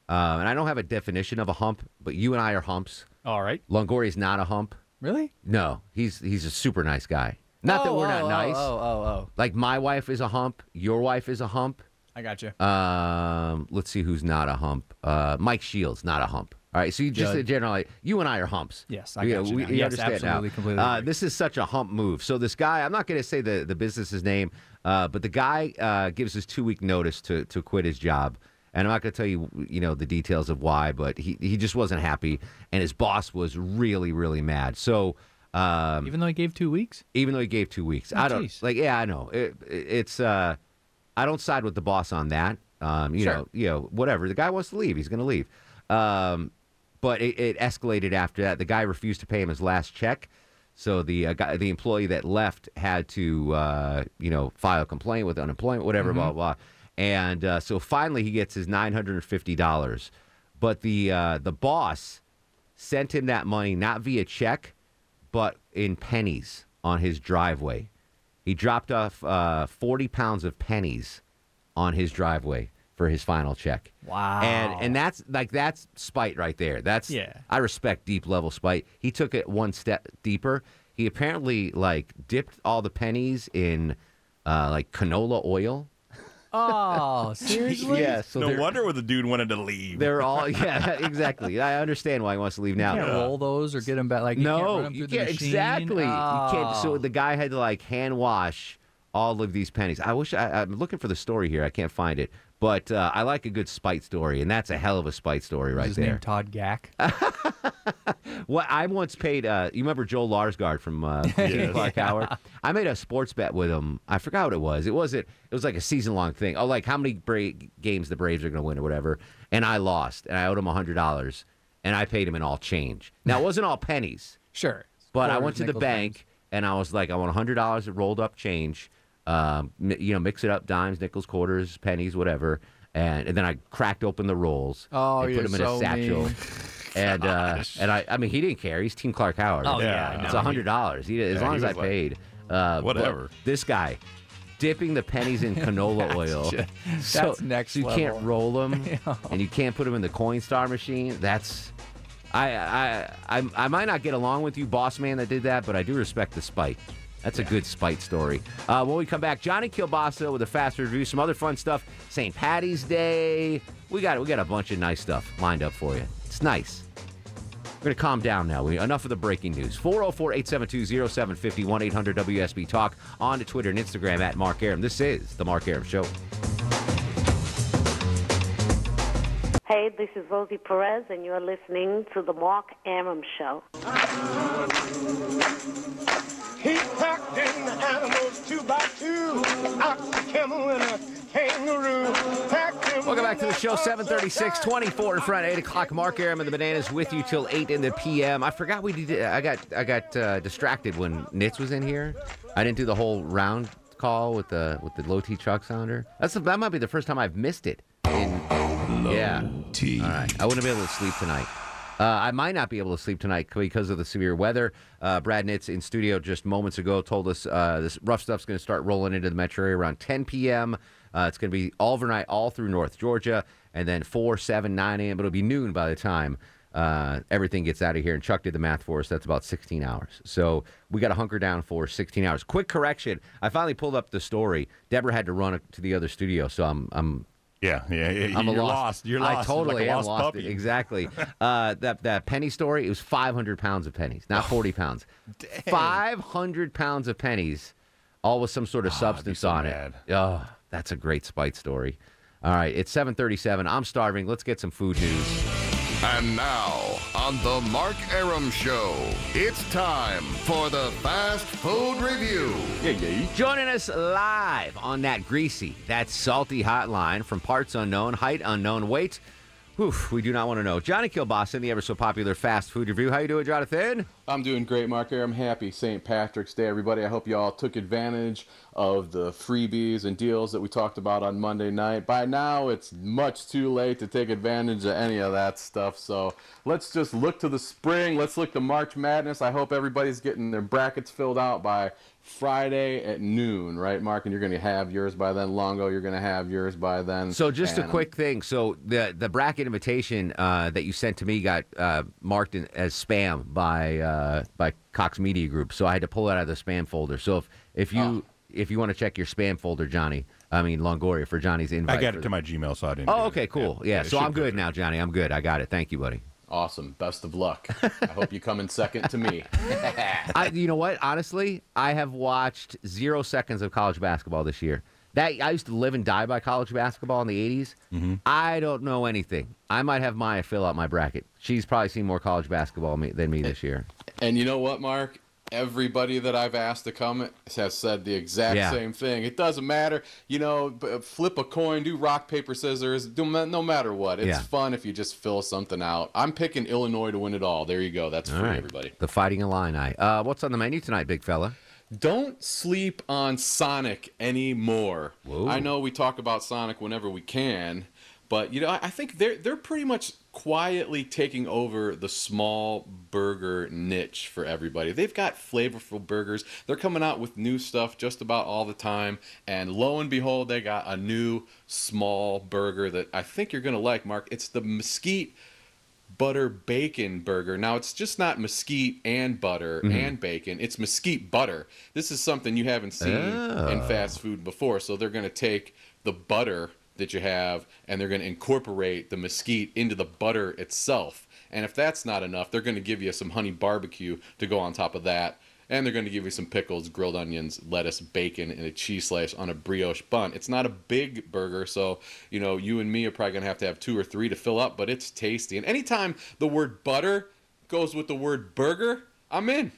Uh, and I don't have a definition of a hump, but you and I are humps. All right. Longoria's not a hump. Really? No, he's he's a super nice guy. Not that Oh, we're not oh, oh, nice. Oh, oh, oh. Like my wife is a hump. Your wife is a hump. I got you. Um, let's see who's not a hump. Uh, Mike Shields, not a hump. All right, so you just generally, you and I are humps. Yes, I got you we, you Yes, understand absolutely, now. completely Uh, this is such a hump move. So this guy, I'm not going to say the the business's name, uh, but the guy uh, gives his two week notice to to quit his job. And I'm not going to tell you, you know, the details of why, but he, he just wasn't happy, and his boss was really, really mad. So, um, Even though he gave two weeks? even though he gave two weeks. Oh, I don't geez. like. Yeah, I know. It, it- it's. Uh, I don't side with the boss on that. Um, you Sure. know, you know, whatever. The guy wants to leave. He's going to leave. Um, but it, it escalated after that. The guy refused to pay him his last check, so the uh, guy, the employee that left had to, uh, you know, file a complaint with unemployment, whatever, blah Mhm. blah. And uh, so finally, he gets his nine hundred and fifty dollars. But the uh, the boss sent him that money not via check, but in pennies on his driveway. He dropped off uh, 40 pounds of pennies on his driveway for his final check. Wow. And and that's like that's spite right there. That's Yeah. I respect deep level spite. He took it one step deeper. He apparently like dipped all the pennies in uh, like canola oil. Oh, seriously? Yeah, so no they're- wonder why the dude wanted to leave. They're all yeah, exactly. I understand why he wants to leave now. You can't roll those or get them back. Like you can't no, run them you through can't the machine. exactly. You can't. So Oh. the guy had to like hand wash all of these pennies. I wish I, I'm looking for the story here. I can't find it, but uh, I like a good spite story, and that's a hell of a spite story right His there. name Todd Gack. Well, I once paid. Uh, you remember Joel Larsgaard from uh, Yes. Clark. Howard? I made a sports bet with him. I forgot what it was. It wasn't. It was like a season long thing. Oh, like how many Bra- games the Braves are going to win or whatever. And I lost, and I owed him hundred dollars, and I paid him in all change. Now it wasn't all pennies. Sure. But I went to the bank and I was like, I want hundred dollars of rolled up change. Um, you know, mix it up, dimes, nickels, quarters, pennies, whatever. And, and then I cracked open the rolls Oh, and you're put them in so a satchel. And uh, and I, I mean, he didn't care. He's Team Clark Howard. Oh, yeah, I it's a hundred dollars. He as Yeah, long he as I like, paid. Uh, whatever. This guy, dipping the pennies in canola oil. That's so, next so you level. can't roll them, and you can't put them in the Coinstar machine. That's I, I I I might not get along with you, boss man, that did that, but I do respect the spite. That's a good spite story. Uh, when we come back, Johnny Kilbasa with a fast review, some other fun stuff. St. Patty's Day. We got we got a bunch of nice stuff lined up for you. It's nice. We're going to calm down now. We, enough of the breaking news. 404 872 0751 800 WSB Talk. On to Twitter and Instagram at Mark Arum. This is The Mark Arum Show. Hey, this is Rosie Perez, and you're listening to the Mark Arum Show. He packed in the animals two by two, ox, a camel, and a kangaroo. Packed him Welcome back to the show. 736, 24 in front, 8 o'clock. Mark Arum and the Bananas with you till 8 in the p.m. I forgot we did. I got I got uh, distracted when Nitz was in here. I didn't do the whole round call with the with the low T truck sounder. That's that might be the first time I've missed it. In, yeah. T. All right. I wouldn't be able to sleep tonight. Uh, I might not be able to sleep tonight because of the severe weather. Uh, Brad Nitz in studio just moments ago told us uh, this rough stuff's going to start rolling into the metro area around 10 p.m. Uh, it's going to be overnight all through North Georgia, and then 4, 7, 9 a.m. It'll be noon by the time uh, everything gets out of here. And Chuck did the math for us. That's about 16 hours. So we got to hunker down for 16 hours. Quick correction. I finally pulled up the story. Deborah had to run to the other studio, so I'm I'm Yeah, yeah, yeah. I'm a you're lost. lost. You're I totally like am lost lost. puppy. Exactly. uh, that that penny story. It was 500 pounds of pennies, not 40 pounds. 500 pounds of pennies, all with some sort of substance so on mad. it. Oh, that's a great spite story. All right, it's 7:37. I'm starving. Let's get some food news. And now, on the Mark Arum Show, it's time for the Fast Food Review. Yeah, yeah. Joining us live on that greasy, that salty hotline from parts unknown, height unknown, weight. Whew, we do not want to know. Johnny Kilbasa, the ever so popular fast food review. How you doing, Jonathan? I'm doing great, Mark. I'm happy St. Patrick's Day, everybody. I hope you all took advantage of the freebies and deals that we talked about on Monday night. By now, it's much too late to take advantage of any of that stuff. So let's just look to the spring. Let's look to March Madness. I hope everybody's getting their brackets filled out by Friday at noon, right, Mark? And you're going to have yours by then. Longo, you're going to have yours by then. So just a quick thing. So the the bracket invitation uh, that you sent to me got uh, marked in, as spam by uh, by Cox Media Group. So I had to pull it out of the spam folder. So if if you Oh. if you want to check your spam folder, Johnny, I mean Longoria for Johnny's invite. I got for it the- to my Gmail, so I didn't. Oh, okay, cool. Yeah, it so I'm good now, Johnny. I'm good. I got it. Thank you, buddy. Awesome. Best of luck. I hope you come in second to me. I, you know what? Honestly, I have watched zero seconds of college basketball this year. That I used to live and die by college basketball in the 80s. Mm-hmm. I don't know anything. I might have Maya fill out my bracket. She's probably seen more college basketball me- than me this year. And you know what, Mark? Everybody that I've asked to come has said the exact Yeah. same thing. It doesn't matter, you know. Flip a coin, do rock paper scissors. Do no matter what, it's Yeah. fun if you just fill something out. I'm picking Illinois to win it all. There you go. That's All free, right. everybody. The Fighting Illini. Uh, what's on the menu tonight, big fella? Don't sleep on Sonic anymore. Whoa. I know we talk about Sonic whenever we can, but you know, I I think they're they're pretty much quietly taking over the small burger niche for everybody. They've got flavorful burgers. They're coming out with new stuff just about all the time, and lo and behold, they got a new small burger that I think you're going to like, Mark. It's the mesquite butter bacon burger. Now it's just not mesquite and butter Mhm. and bacon. It's mesquite butter. This is something you haven't seen in Oh. fast food before. So they're going to take the butter that you have and they're going to incorporate the mesquite into the butter itself. And if that's not enough, they're going to give you some honey barbecue to go on top of that. And they're going to give you some pickles, grilled onions, lettuce, bacon, and a cheese slice on a brioche bun. It's not a big burger, so you know you and me are probably going to have to have two or three to fill up, but it's tasty. And anytime the word butter goes with the word burger, I'm in.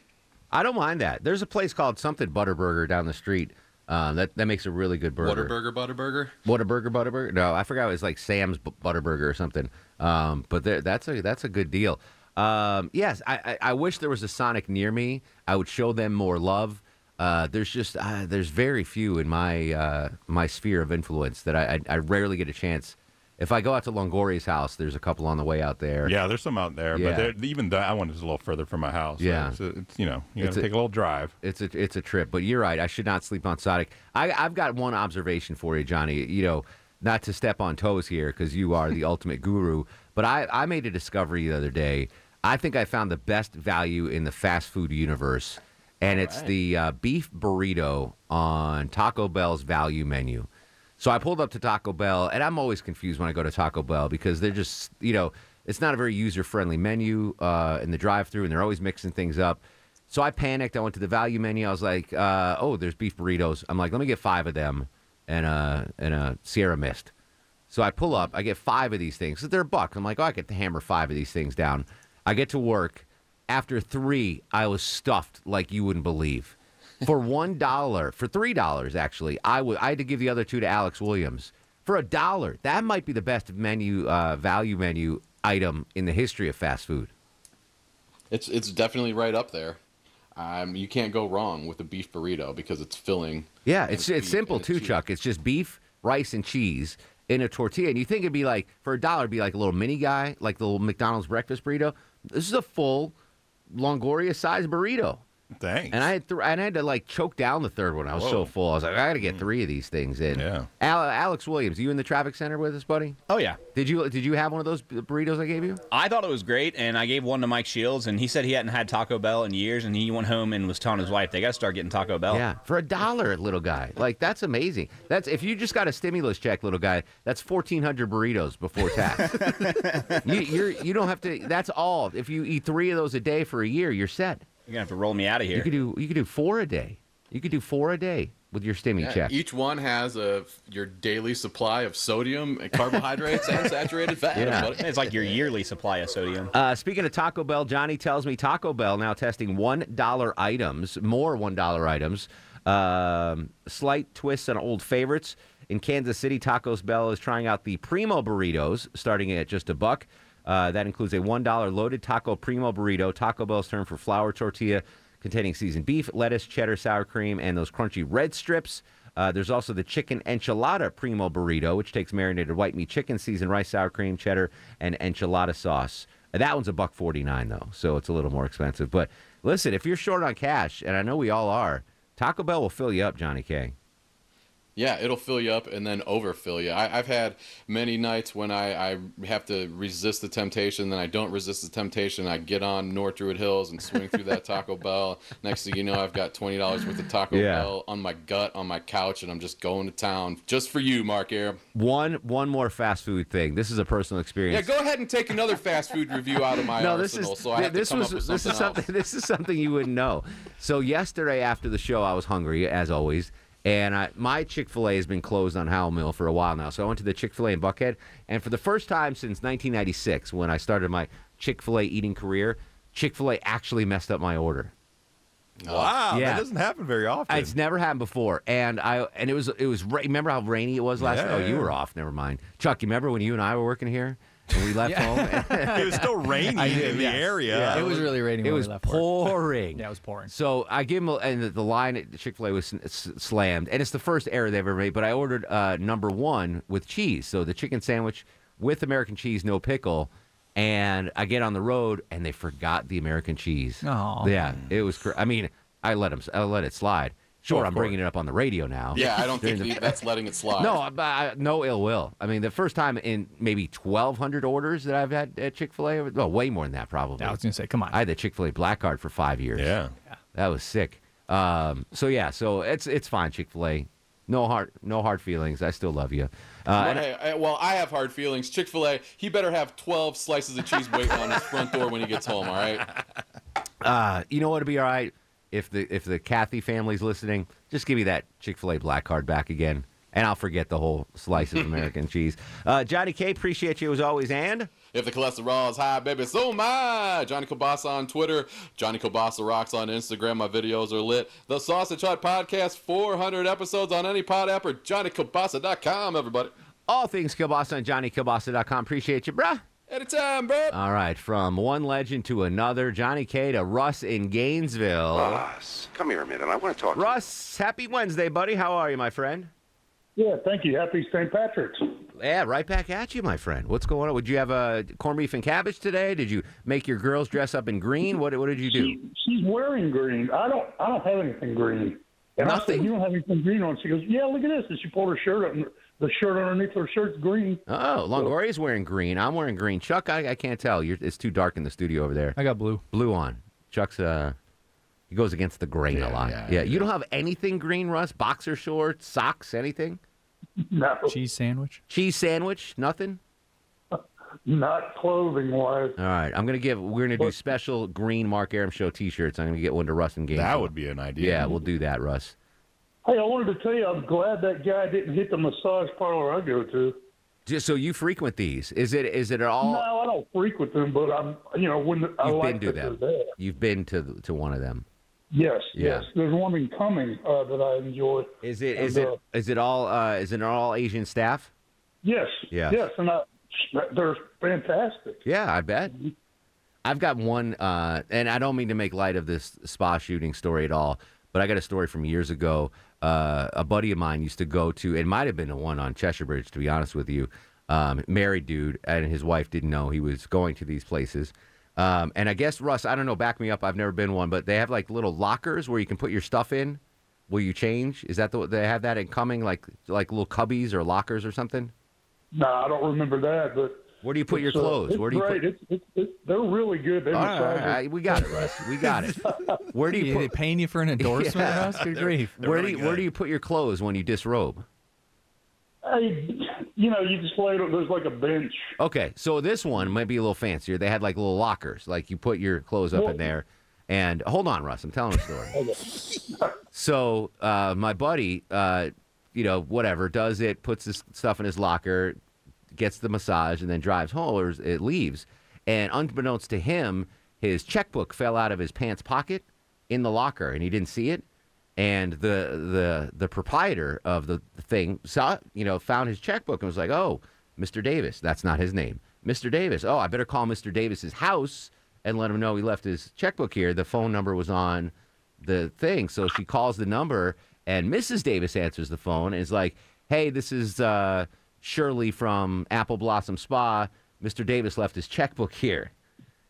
I don't mind that. There's a place called something Butterburger down the street. Uh, that that makes a really good burger. Whataburger, Butterburger. Whataburger, Butterburger. No, I forgot it was like Sam's Butterburger or something. Um, but there, that's a that's a good deal. Um, yes, I, I I wish there was a Sonic near me. I would show them more love. Uh, there's just uh, there's very few in my uh, my sphere of influence that I, I I rarely get a chance If I go out to Longoria's house, there's a couple on the way out there. Yeah, there's some out there, Yeah. but even that one is a little further from my house. so Yeah. it's, it's you know you got to take a little drive. It's a it's a trip, but you're right. I should not sleep on Sonic. I, I've got one observation for you, Johnny. You know, not to step on toes here because you are the ultimate guru, but I I made a discovery the other day. I think I found the best value in the fast food universe, and it's right. the uh, beef burrito on Taco Bell's value menu. So I pulled up to Taco Bell, and I'm always confused when I go to Taco Bell because they're just, you know, it's not a very user friendly menu uh, in the drive through, and they're always mixing things up. So I panicked. I went to the value menu. I was like, uh, oh, there's beef burritos. I'm like, let me get five of them and a, and a Sierra Mist. So I pull up. I get five of these things. So they're a buck. I'm like, oh, I get to hammer five of these things down. I get to work. After three, I was stuffed like you wouldn't believe. For one dollar, for three dollars actually, I would I had to give the other two to Alex Williams for a dollar. That might be the best menu uh, value menu item in the history of fast food. It's it's definitely right up there. Um, you can't go wrong with a beef burrito because it's filling. Yeah, it's it's simple too, cheese. Chuck. It's just beef, rice, and cheese in a tortilla. And you think it'd be like for a dollar, it'd be like a little mini guy, like the little McDonald's breakfast burrito. This is a full Longoria sized burrito. Thanks. And I had th- and I had to like choke down the third one. I was so full. I was like, I got to get mm. three of these things in. Yeah. Al- Alex Williams, you in the traffic center with us, buddy? Oh yeah. Did you did you have one of those burritos I gave you? I thought it was great, and I gave one to Mike Shields, and he said he hadn't had Taco Bell in years, and he went home and was telling his wife they got to start getting Taco Bell. Yeah, for a dollar, little guy. Like that's amazing. That's if you just got a stimulus check, little guy. That's fourteen hundred burritos before tax. you you're, you don't have to. That's all. If you eat three of those a day for a year, you're set. You're gonna have to roll me out of here. You could do you could do four a day. You could do four a day with your stimmy Yeah, check. Each one has a your daily supply of sodium, and carbohydrates, and saturated fat. Yeah. It's like your yearly supply of sodium. Uh, speaking of Taco Bell, Johnny tells me Taco Bell now testing one dollar items, more one dollar items. Um, slight twists on old favorites. In Kansas City, Taco Bell is trying out the Primo burritos, starting at just a buck. Uh, that includes a one dollar loaded Taco Primo burrito. Taco Bell's term for flour tortilla containing seasoned beef, lettuce, cheddar, sour cream, and those crunchy red strips. Uh, there's also the chicken enchilada primo burrito, which takes marinated white meat chicken, seasoned rice, sour cream, cheddar, and enchilada sauce. That one's a buck forty nine though, so it's a little more expensive. But listen, if you're short on cash, and I know we all are, Taco Bell will fill you up, Johnny K. Yeah, it'll fill you up and then overfill you. I, I've had many nights when I, I have to resist the temptation, then I don't resist the temptation. I get on North Druid Hills and swing through that Taco Bell. Next thing you know, I've got twenty dollars worth of Taco Yeah. Bell on my gut on my couch, and I'm just going to town just for you, Mark Arum. One one more fast food thing. This is a personal experience. Yeah, go ahead and take another fast food review out of my no, this arsenal, is so I have this was this is something else. this is something you wouldn't know. So yesterday after the show, I was hungry as always, and I, my Chick Fil A has been closed on Howell Mill for a while now. So I went to the Chick Fil A in Buckhead, and for the first time since 1996, when I started my Chick Fil A eating career, Chick Fil A actually messed up my order. Wow, Yeah. that doesn't happen very often. It's never happened before, and I and it was it was remember how rainy it was last. Yeah, oh, you were off. Never mind, Chuck. You remember when you and I were working here and we left home? It was still raining I in did, the yes. area. Yeah. It was really raining It when we was left pouring. Yeah, it was pouring. So I give him, a, and the, the line at Chick Fil A was s- slammed, and it's the first error they've ever made. But I ordered uh, number one with cheese, so the chicken sandwich with American cheese, no pickle. And I get on the road, and they forgot the American cheese. Oh, Yeah, it was. Cr- I mean, I let them. I let it slide. Sure, I'm course. bringing it up on the radio now. Yeah, I don't think the- that's letting it slide. No, I, I, no ill will. I mean, the first time in maybe 1,200 orders that I've had at Chick Fil A, well, way more than that probably. I was gonna say, come on. I had the Chick Fil A black card for five years. Yeah. that was sick. Um, so yeah, so it's it's fine, Chick Fil A. No hard no hard feelings. I still love you. Uh, Well, hey, I- well, I have hard feelings. Chick Fil A, he better have twelve slices of cheese waiting on his front door when he gets home. All right. Uh, you know what'd be all right if the if the Cathy family's listening, just give me that Chick Fil A black card back again, and I'll forget the whole slice of American cheese. Uh, Johnny K, appreciate you as always, and If the cholesterol is high, baby, so am I. Johnny Kobasa on Twitter. Johnny Kobasa rocks on Instagram. My videos are lit. The Sausage Hut Podcast, 400 episodes on any pod app or JohnnyKobasa.com, everybody. all things Kilbasa on JohnnyKilbasa.com. Appreciate you, bruh. Anytime, bro. All right, from one legend to another, Johnny K to Russ in Gainesville. Russ, come here a minute. I want to talk. To you. Russ, happy Wednesday, buddy. How are you, my friend? Yeah, thank you. Happy St. Patrick's. Yeah, right back at you, my friend. What's going on? Would you have a corned beef and cabbage today? Did you make your girls dress up in green? What What did you do? She's wearing green. I don't. I don't have anything green. And I said, "You don't have anything green on?" She goes, "Yeah, look at this." And she pulled her shirt up, and the shirt underneath her shirt's green. Oh, Longoria's wearing green. I'm wearing green. Chuck, I, I can't tell. You're, it's too dark in the studio over there. I got blue. Blue on. Chuck's uh, he goes against the grain a lot. Yeah, you don't have anything green, Russ? Boxer shorts, socks, anything? No. Cheese sandwich. Cheese sandwich? Nothing. Not clothing wise. All right, I'm gonna give. We're gonna do special green Mark Arum Show T-shirts. I'm gonna get one to Russ and Game. That would be an idea. Yeah, we'll do that, Russ. Hey, I wanted to tell you, I'm glad that guy didn't hit the massage parlor I go to. Just so you frequent these, is it is it all? no, I don't frequent them, but I'm, you know, when I You've like been to that them. they're there. You've been to to one of them. Yes, Yeah. yes. There's one in Cumming uh, that I enjoy. Is it And, is it uh, is it all uh, is it all Asian staff? Yes. Yeah. Yes, and I, they're fantastic. Yeah, I bet. I've got one, uh, and I don't mean to make light of this spa shooting story at all, but I got a story from years ago. Uh, a buddy of mine used to go to, it might have been the one on Cheshire Bridge, to be honest with you. Um, married dude, and his wife didn't know he was going to these places. Um, and I guess, Russ, I don't know, back me up. I've never been one, but they have like little lockers where you can put your stuff in. Will you change? Is that the they have that in coming, like like little cubbies or lockers or something? No, I don't remember that, but Where do you put your it's, uh, clothes? it's Where do you great. put? It's, it's, it's, they're really good. They all, right, all right, we got it, Russ. We got it. Where do you They put? paying you for an endorsement, Russ? Good grief. Where do you, where do you put your clothes when you disrobe? Hey, you know, you just lay it. There's like a bench. Okay, so this one might be a little fancier. They had like little lockers, like you put your clothes up in there. And hold on, Russ, I'm telling a story. so uh, my buddy, uh, you know, whatever, does it, puts his stuff in his locker, gets the massage, and then drives home or it leaves. And unbeknownst to him, his checkbook fell out of his pants pocket in the locker, and he didn't see it. And the the the proprietor of the thing saw, you know, found his checkbook and was like, "Oh, Mr. Davis, that's not his name, Mr. Davis. Oh, I better call Mr. Davis's house and let him know he left his checkbook here." The phone number was on the thing, so she calls the number, and Mrs. Davis answers the phone and is like, "Hey, this is uh, Shirley from Apple Blossom Spa. Mr. Davis left his checkbook here."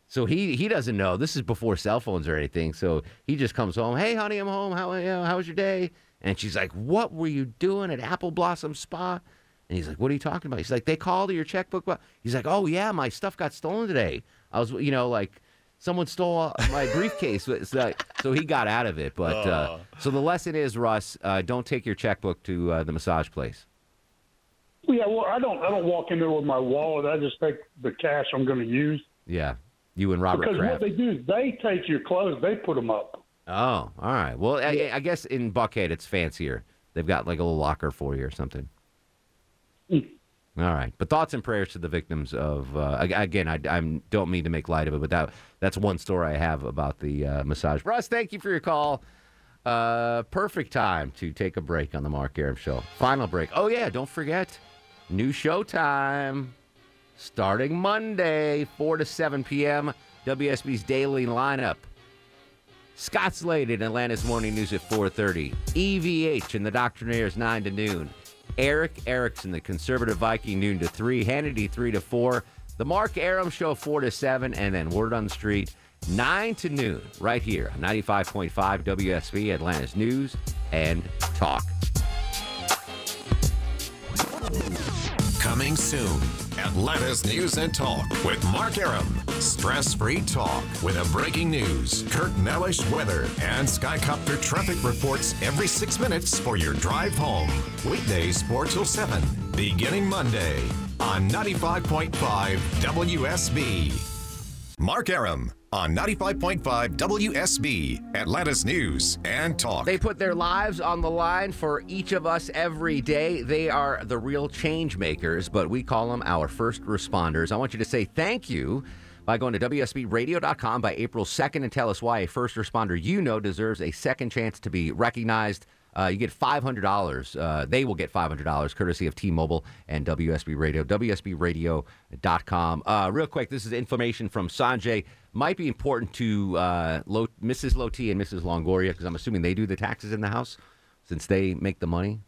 So he he doesn't know. This is before cell phones or anything. So he just comes home. Hey, honey, I'm home. How you know, how was your day? And she's like, What were you doing at Apple Blossom Spa? And he's like, What are you talking about? He's like, They called your checkbook. He's like, Oh yeah, my stuff got stolen today. I was, you know, like someone stole my briefcase. It's like- so he got out of it. But uh, so the lesson is, Russ, uh, don't take your checkbook to uh, the massage place. Yeah, well, I don't. I don't walk in there with my wallet. I just take the cash I'm going to use. Yeah, you and Robert because Kraft. what they do is they take your clothes, they put them up. Oh, all right. Well, I, I guess in Buckhead it's fancier. They've got like a little locker for you or something. Hmm. All right, but thoughts and prayers to the victims of. Uh, again, I, I don't mean to make light of it, but that that's one story I have about the uh, massage. Russ, thank you for your call. Uh, perfect time to take a break on the Mark Arum Show. Final break. Oh yeah, don't forget, new show time starting Monday, four to seven p.m. WSB's daily lineup. Scott Slade in Atlanta's Morning News at 4.30. EVH and the Doctrinaires 9 to noon. Erick Erickson, the Conservative Viking, noon to 3. Hannity 3 to 4. The Mark Arum Show 4 to 7. And then Word on the Street 9 to noon right here on 95.5 WSB, Atlanta's News and Talk. Coming soon, Atlanta's News and Talk with Mark Arum. Stress free talk with a breaking news, Kirk Mellish weather, and Skycopter traffic reports every six minutes for your drive home. Weekdays 4 till 7, beginning Monday on 95.5 WSB. Mark Arum on 95.5 WSB, Atlanta's News and Talk. They put their lives on the line for each of us every day. They are the real change makers, but we call them our first responders. I want you to say thank you by going to WSBradio.com by April 2nd and tell us why a first responder you know deserves a second chance to be recognized. Uh, you get $500. Uh, they will get $500 courtesy of T Mobile and WSB Radio. WSBRadio.com. Uh, real quick, this is information from Sanjay. Might be important to uh, Lo- Mrs. Loti and Mrs. Longoria because I'm assuming they do the taxes in the house since they make the money.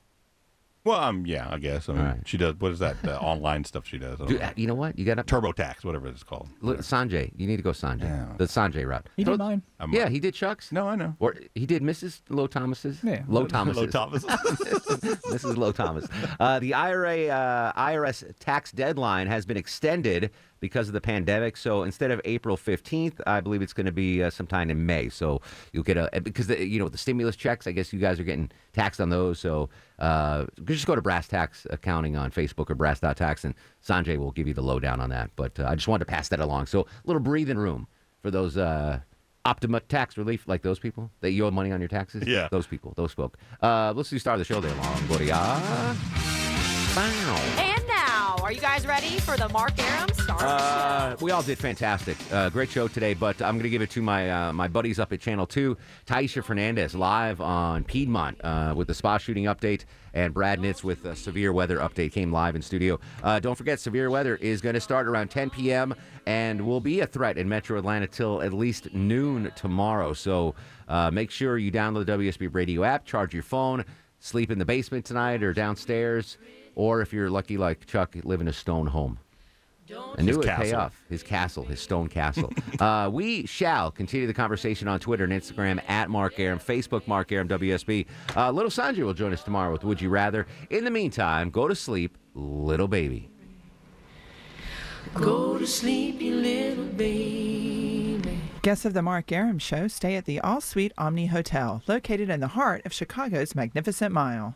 Well, um, yeah, I guess. I mean, she does. What is that uh, online stuff she does? Don't Dude, know. you know what? You got to TurboTax, whatever it's called. Look, Sanjay, you need to go Sanjay. The Sanjay route. He did mine. I'm- yeah, he did Chuck's. No, I know. Or he did Mrs. Low Thomas's. Yeah. Low Low Thomas's. Thomas. Mrs. Low Thomas. Uh, the IRA uh, IRS tax deadline has been extended because of the pandemic. So instead of April 15th, I believe it's going to be uh, sometime in May. So you'll get a because the, you know the stimulus checks. I guess you guys are getting taxed on those. So uh, just go to Brass Tax Accounting on Facebook or Brass.tax, and Sanjay will give you the lowdown on that. But uh, I just wanted to pass that along. So a little breathing room for those. Uh, Optima tax relief, like those people that you owe money on your taxes. Yeah. those people, those folk. Uh, let's do start of the show there, Longoria. Bow. And now, are you guys ready for the Mark Arum Star Uh, we all did fantastic. Uh, great show today, but I'm going to give it to my uh, my buddies up at Channel 2. Tyisha Fernandes live on Piedmont uh, with the spa shooting update, and Brad Nitz with a severe weather update came live in studio. Uh, don't forget, severe weather is going to start around 10 p.m. and will be a threat in metro Atlanta till at least noon tomorrow. So uh, make sure you download the WSB radio app, charge your phone, sleep in the basement tonight or downstairs, or if you're lucky like Chuck, live in a stone home. And knew His it would pay castle. off. His castle, his stone castle. uh, we shall continue the conversation on Twitter and Instagram at Mark Arum, Facebook Mark Arum WSB. Uh, little Sanjay will join us tomorrow with Would You Rather. In the meantime, go to sleep, little baby. Go to sleep, you little baby. Guests of the Mark Arum Show stay at the All Suite Omni Hotel, located in the heart of Chicago's Magnificent Mile.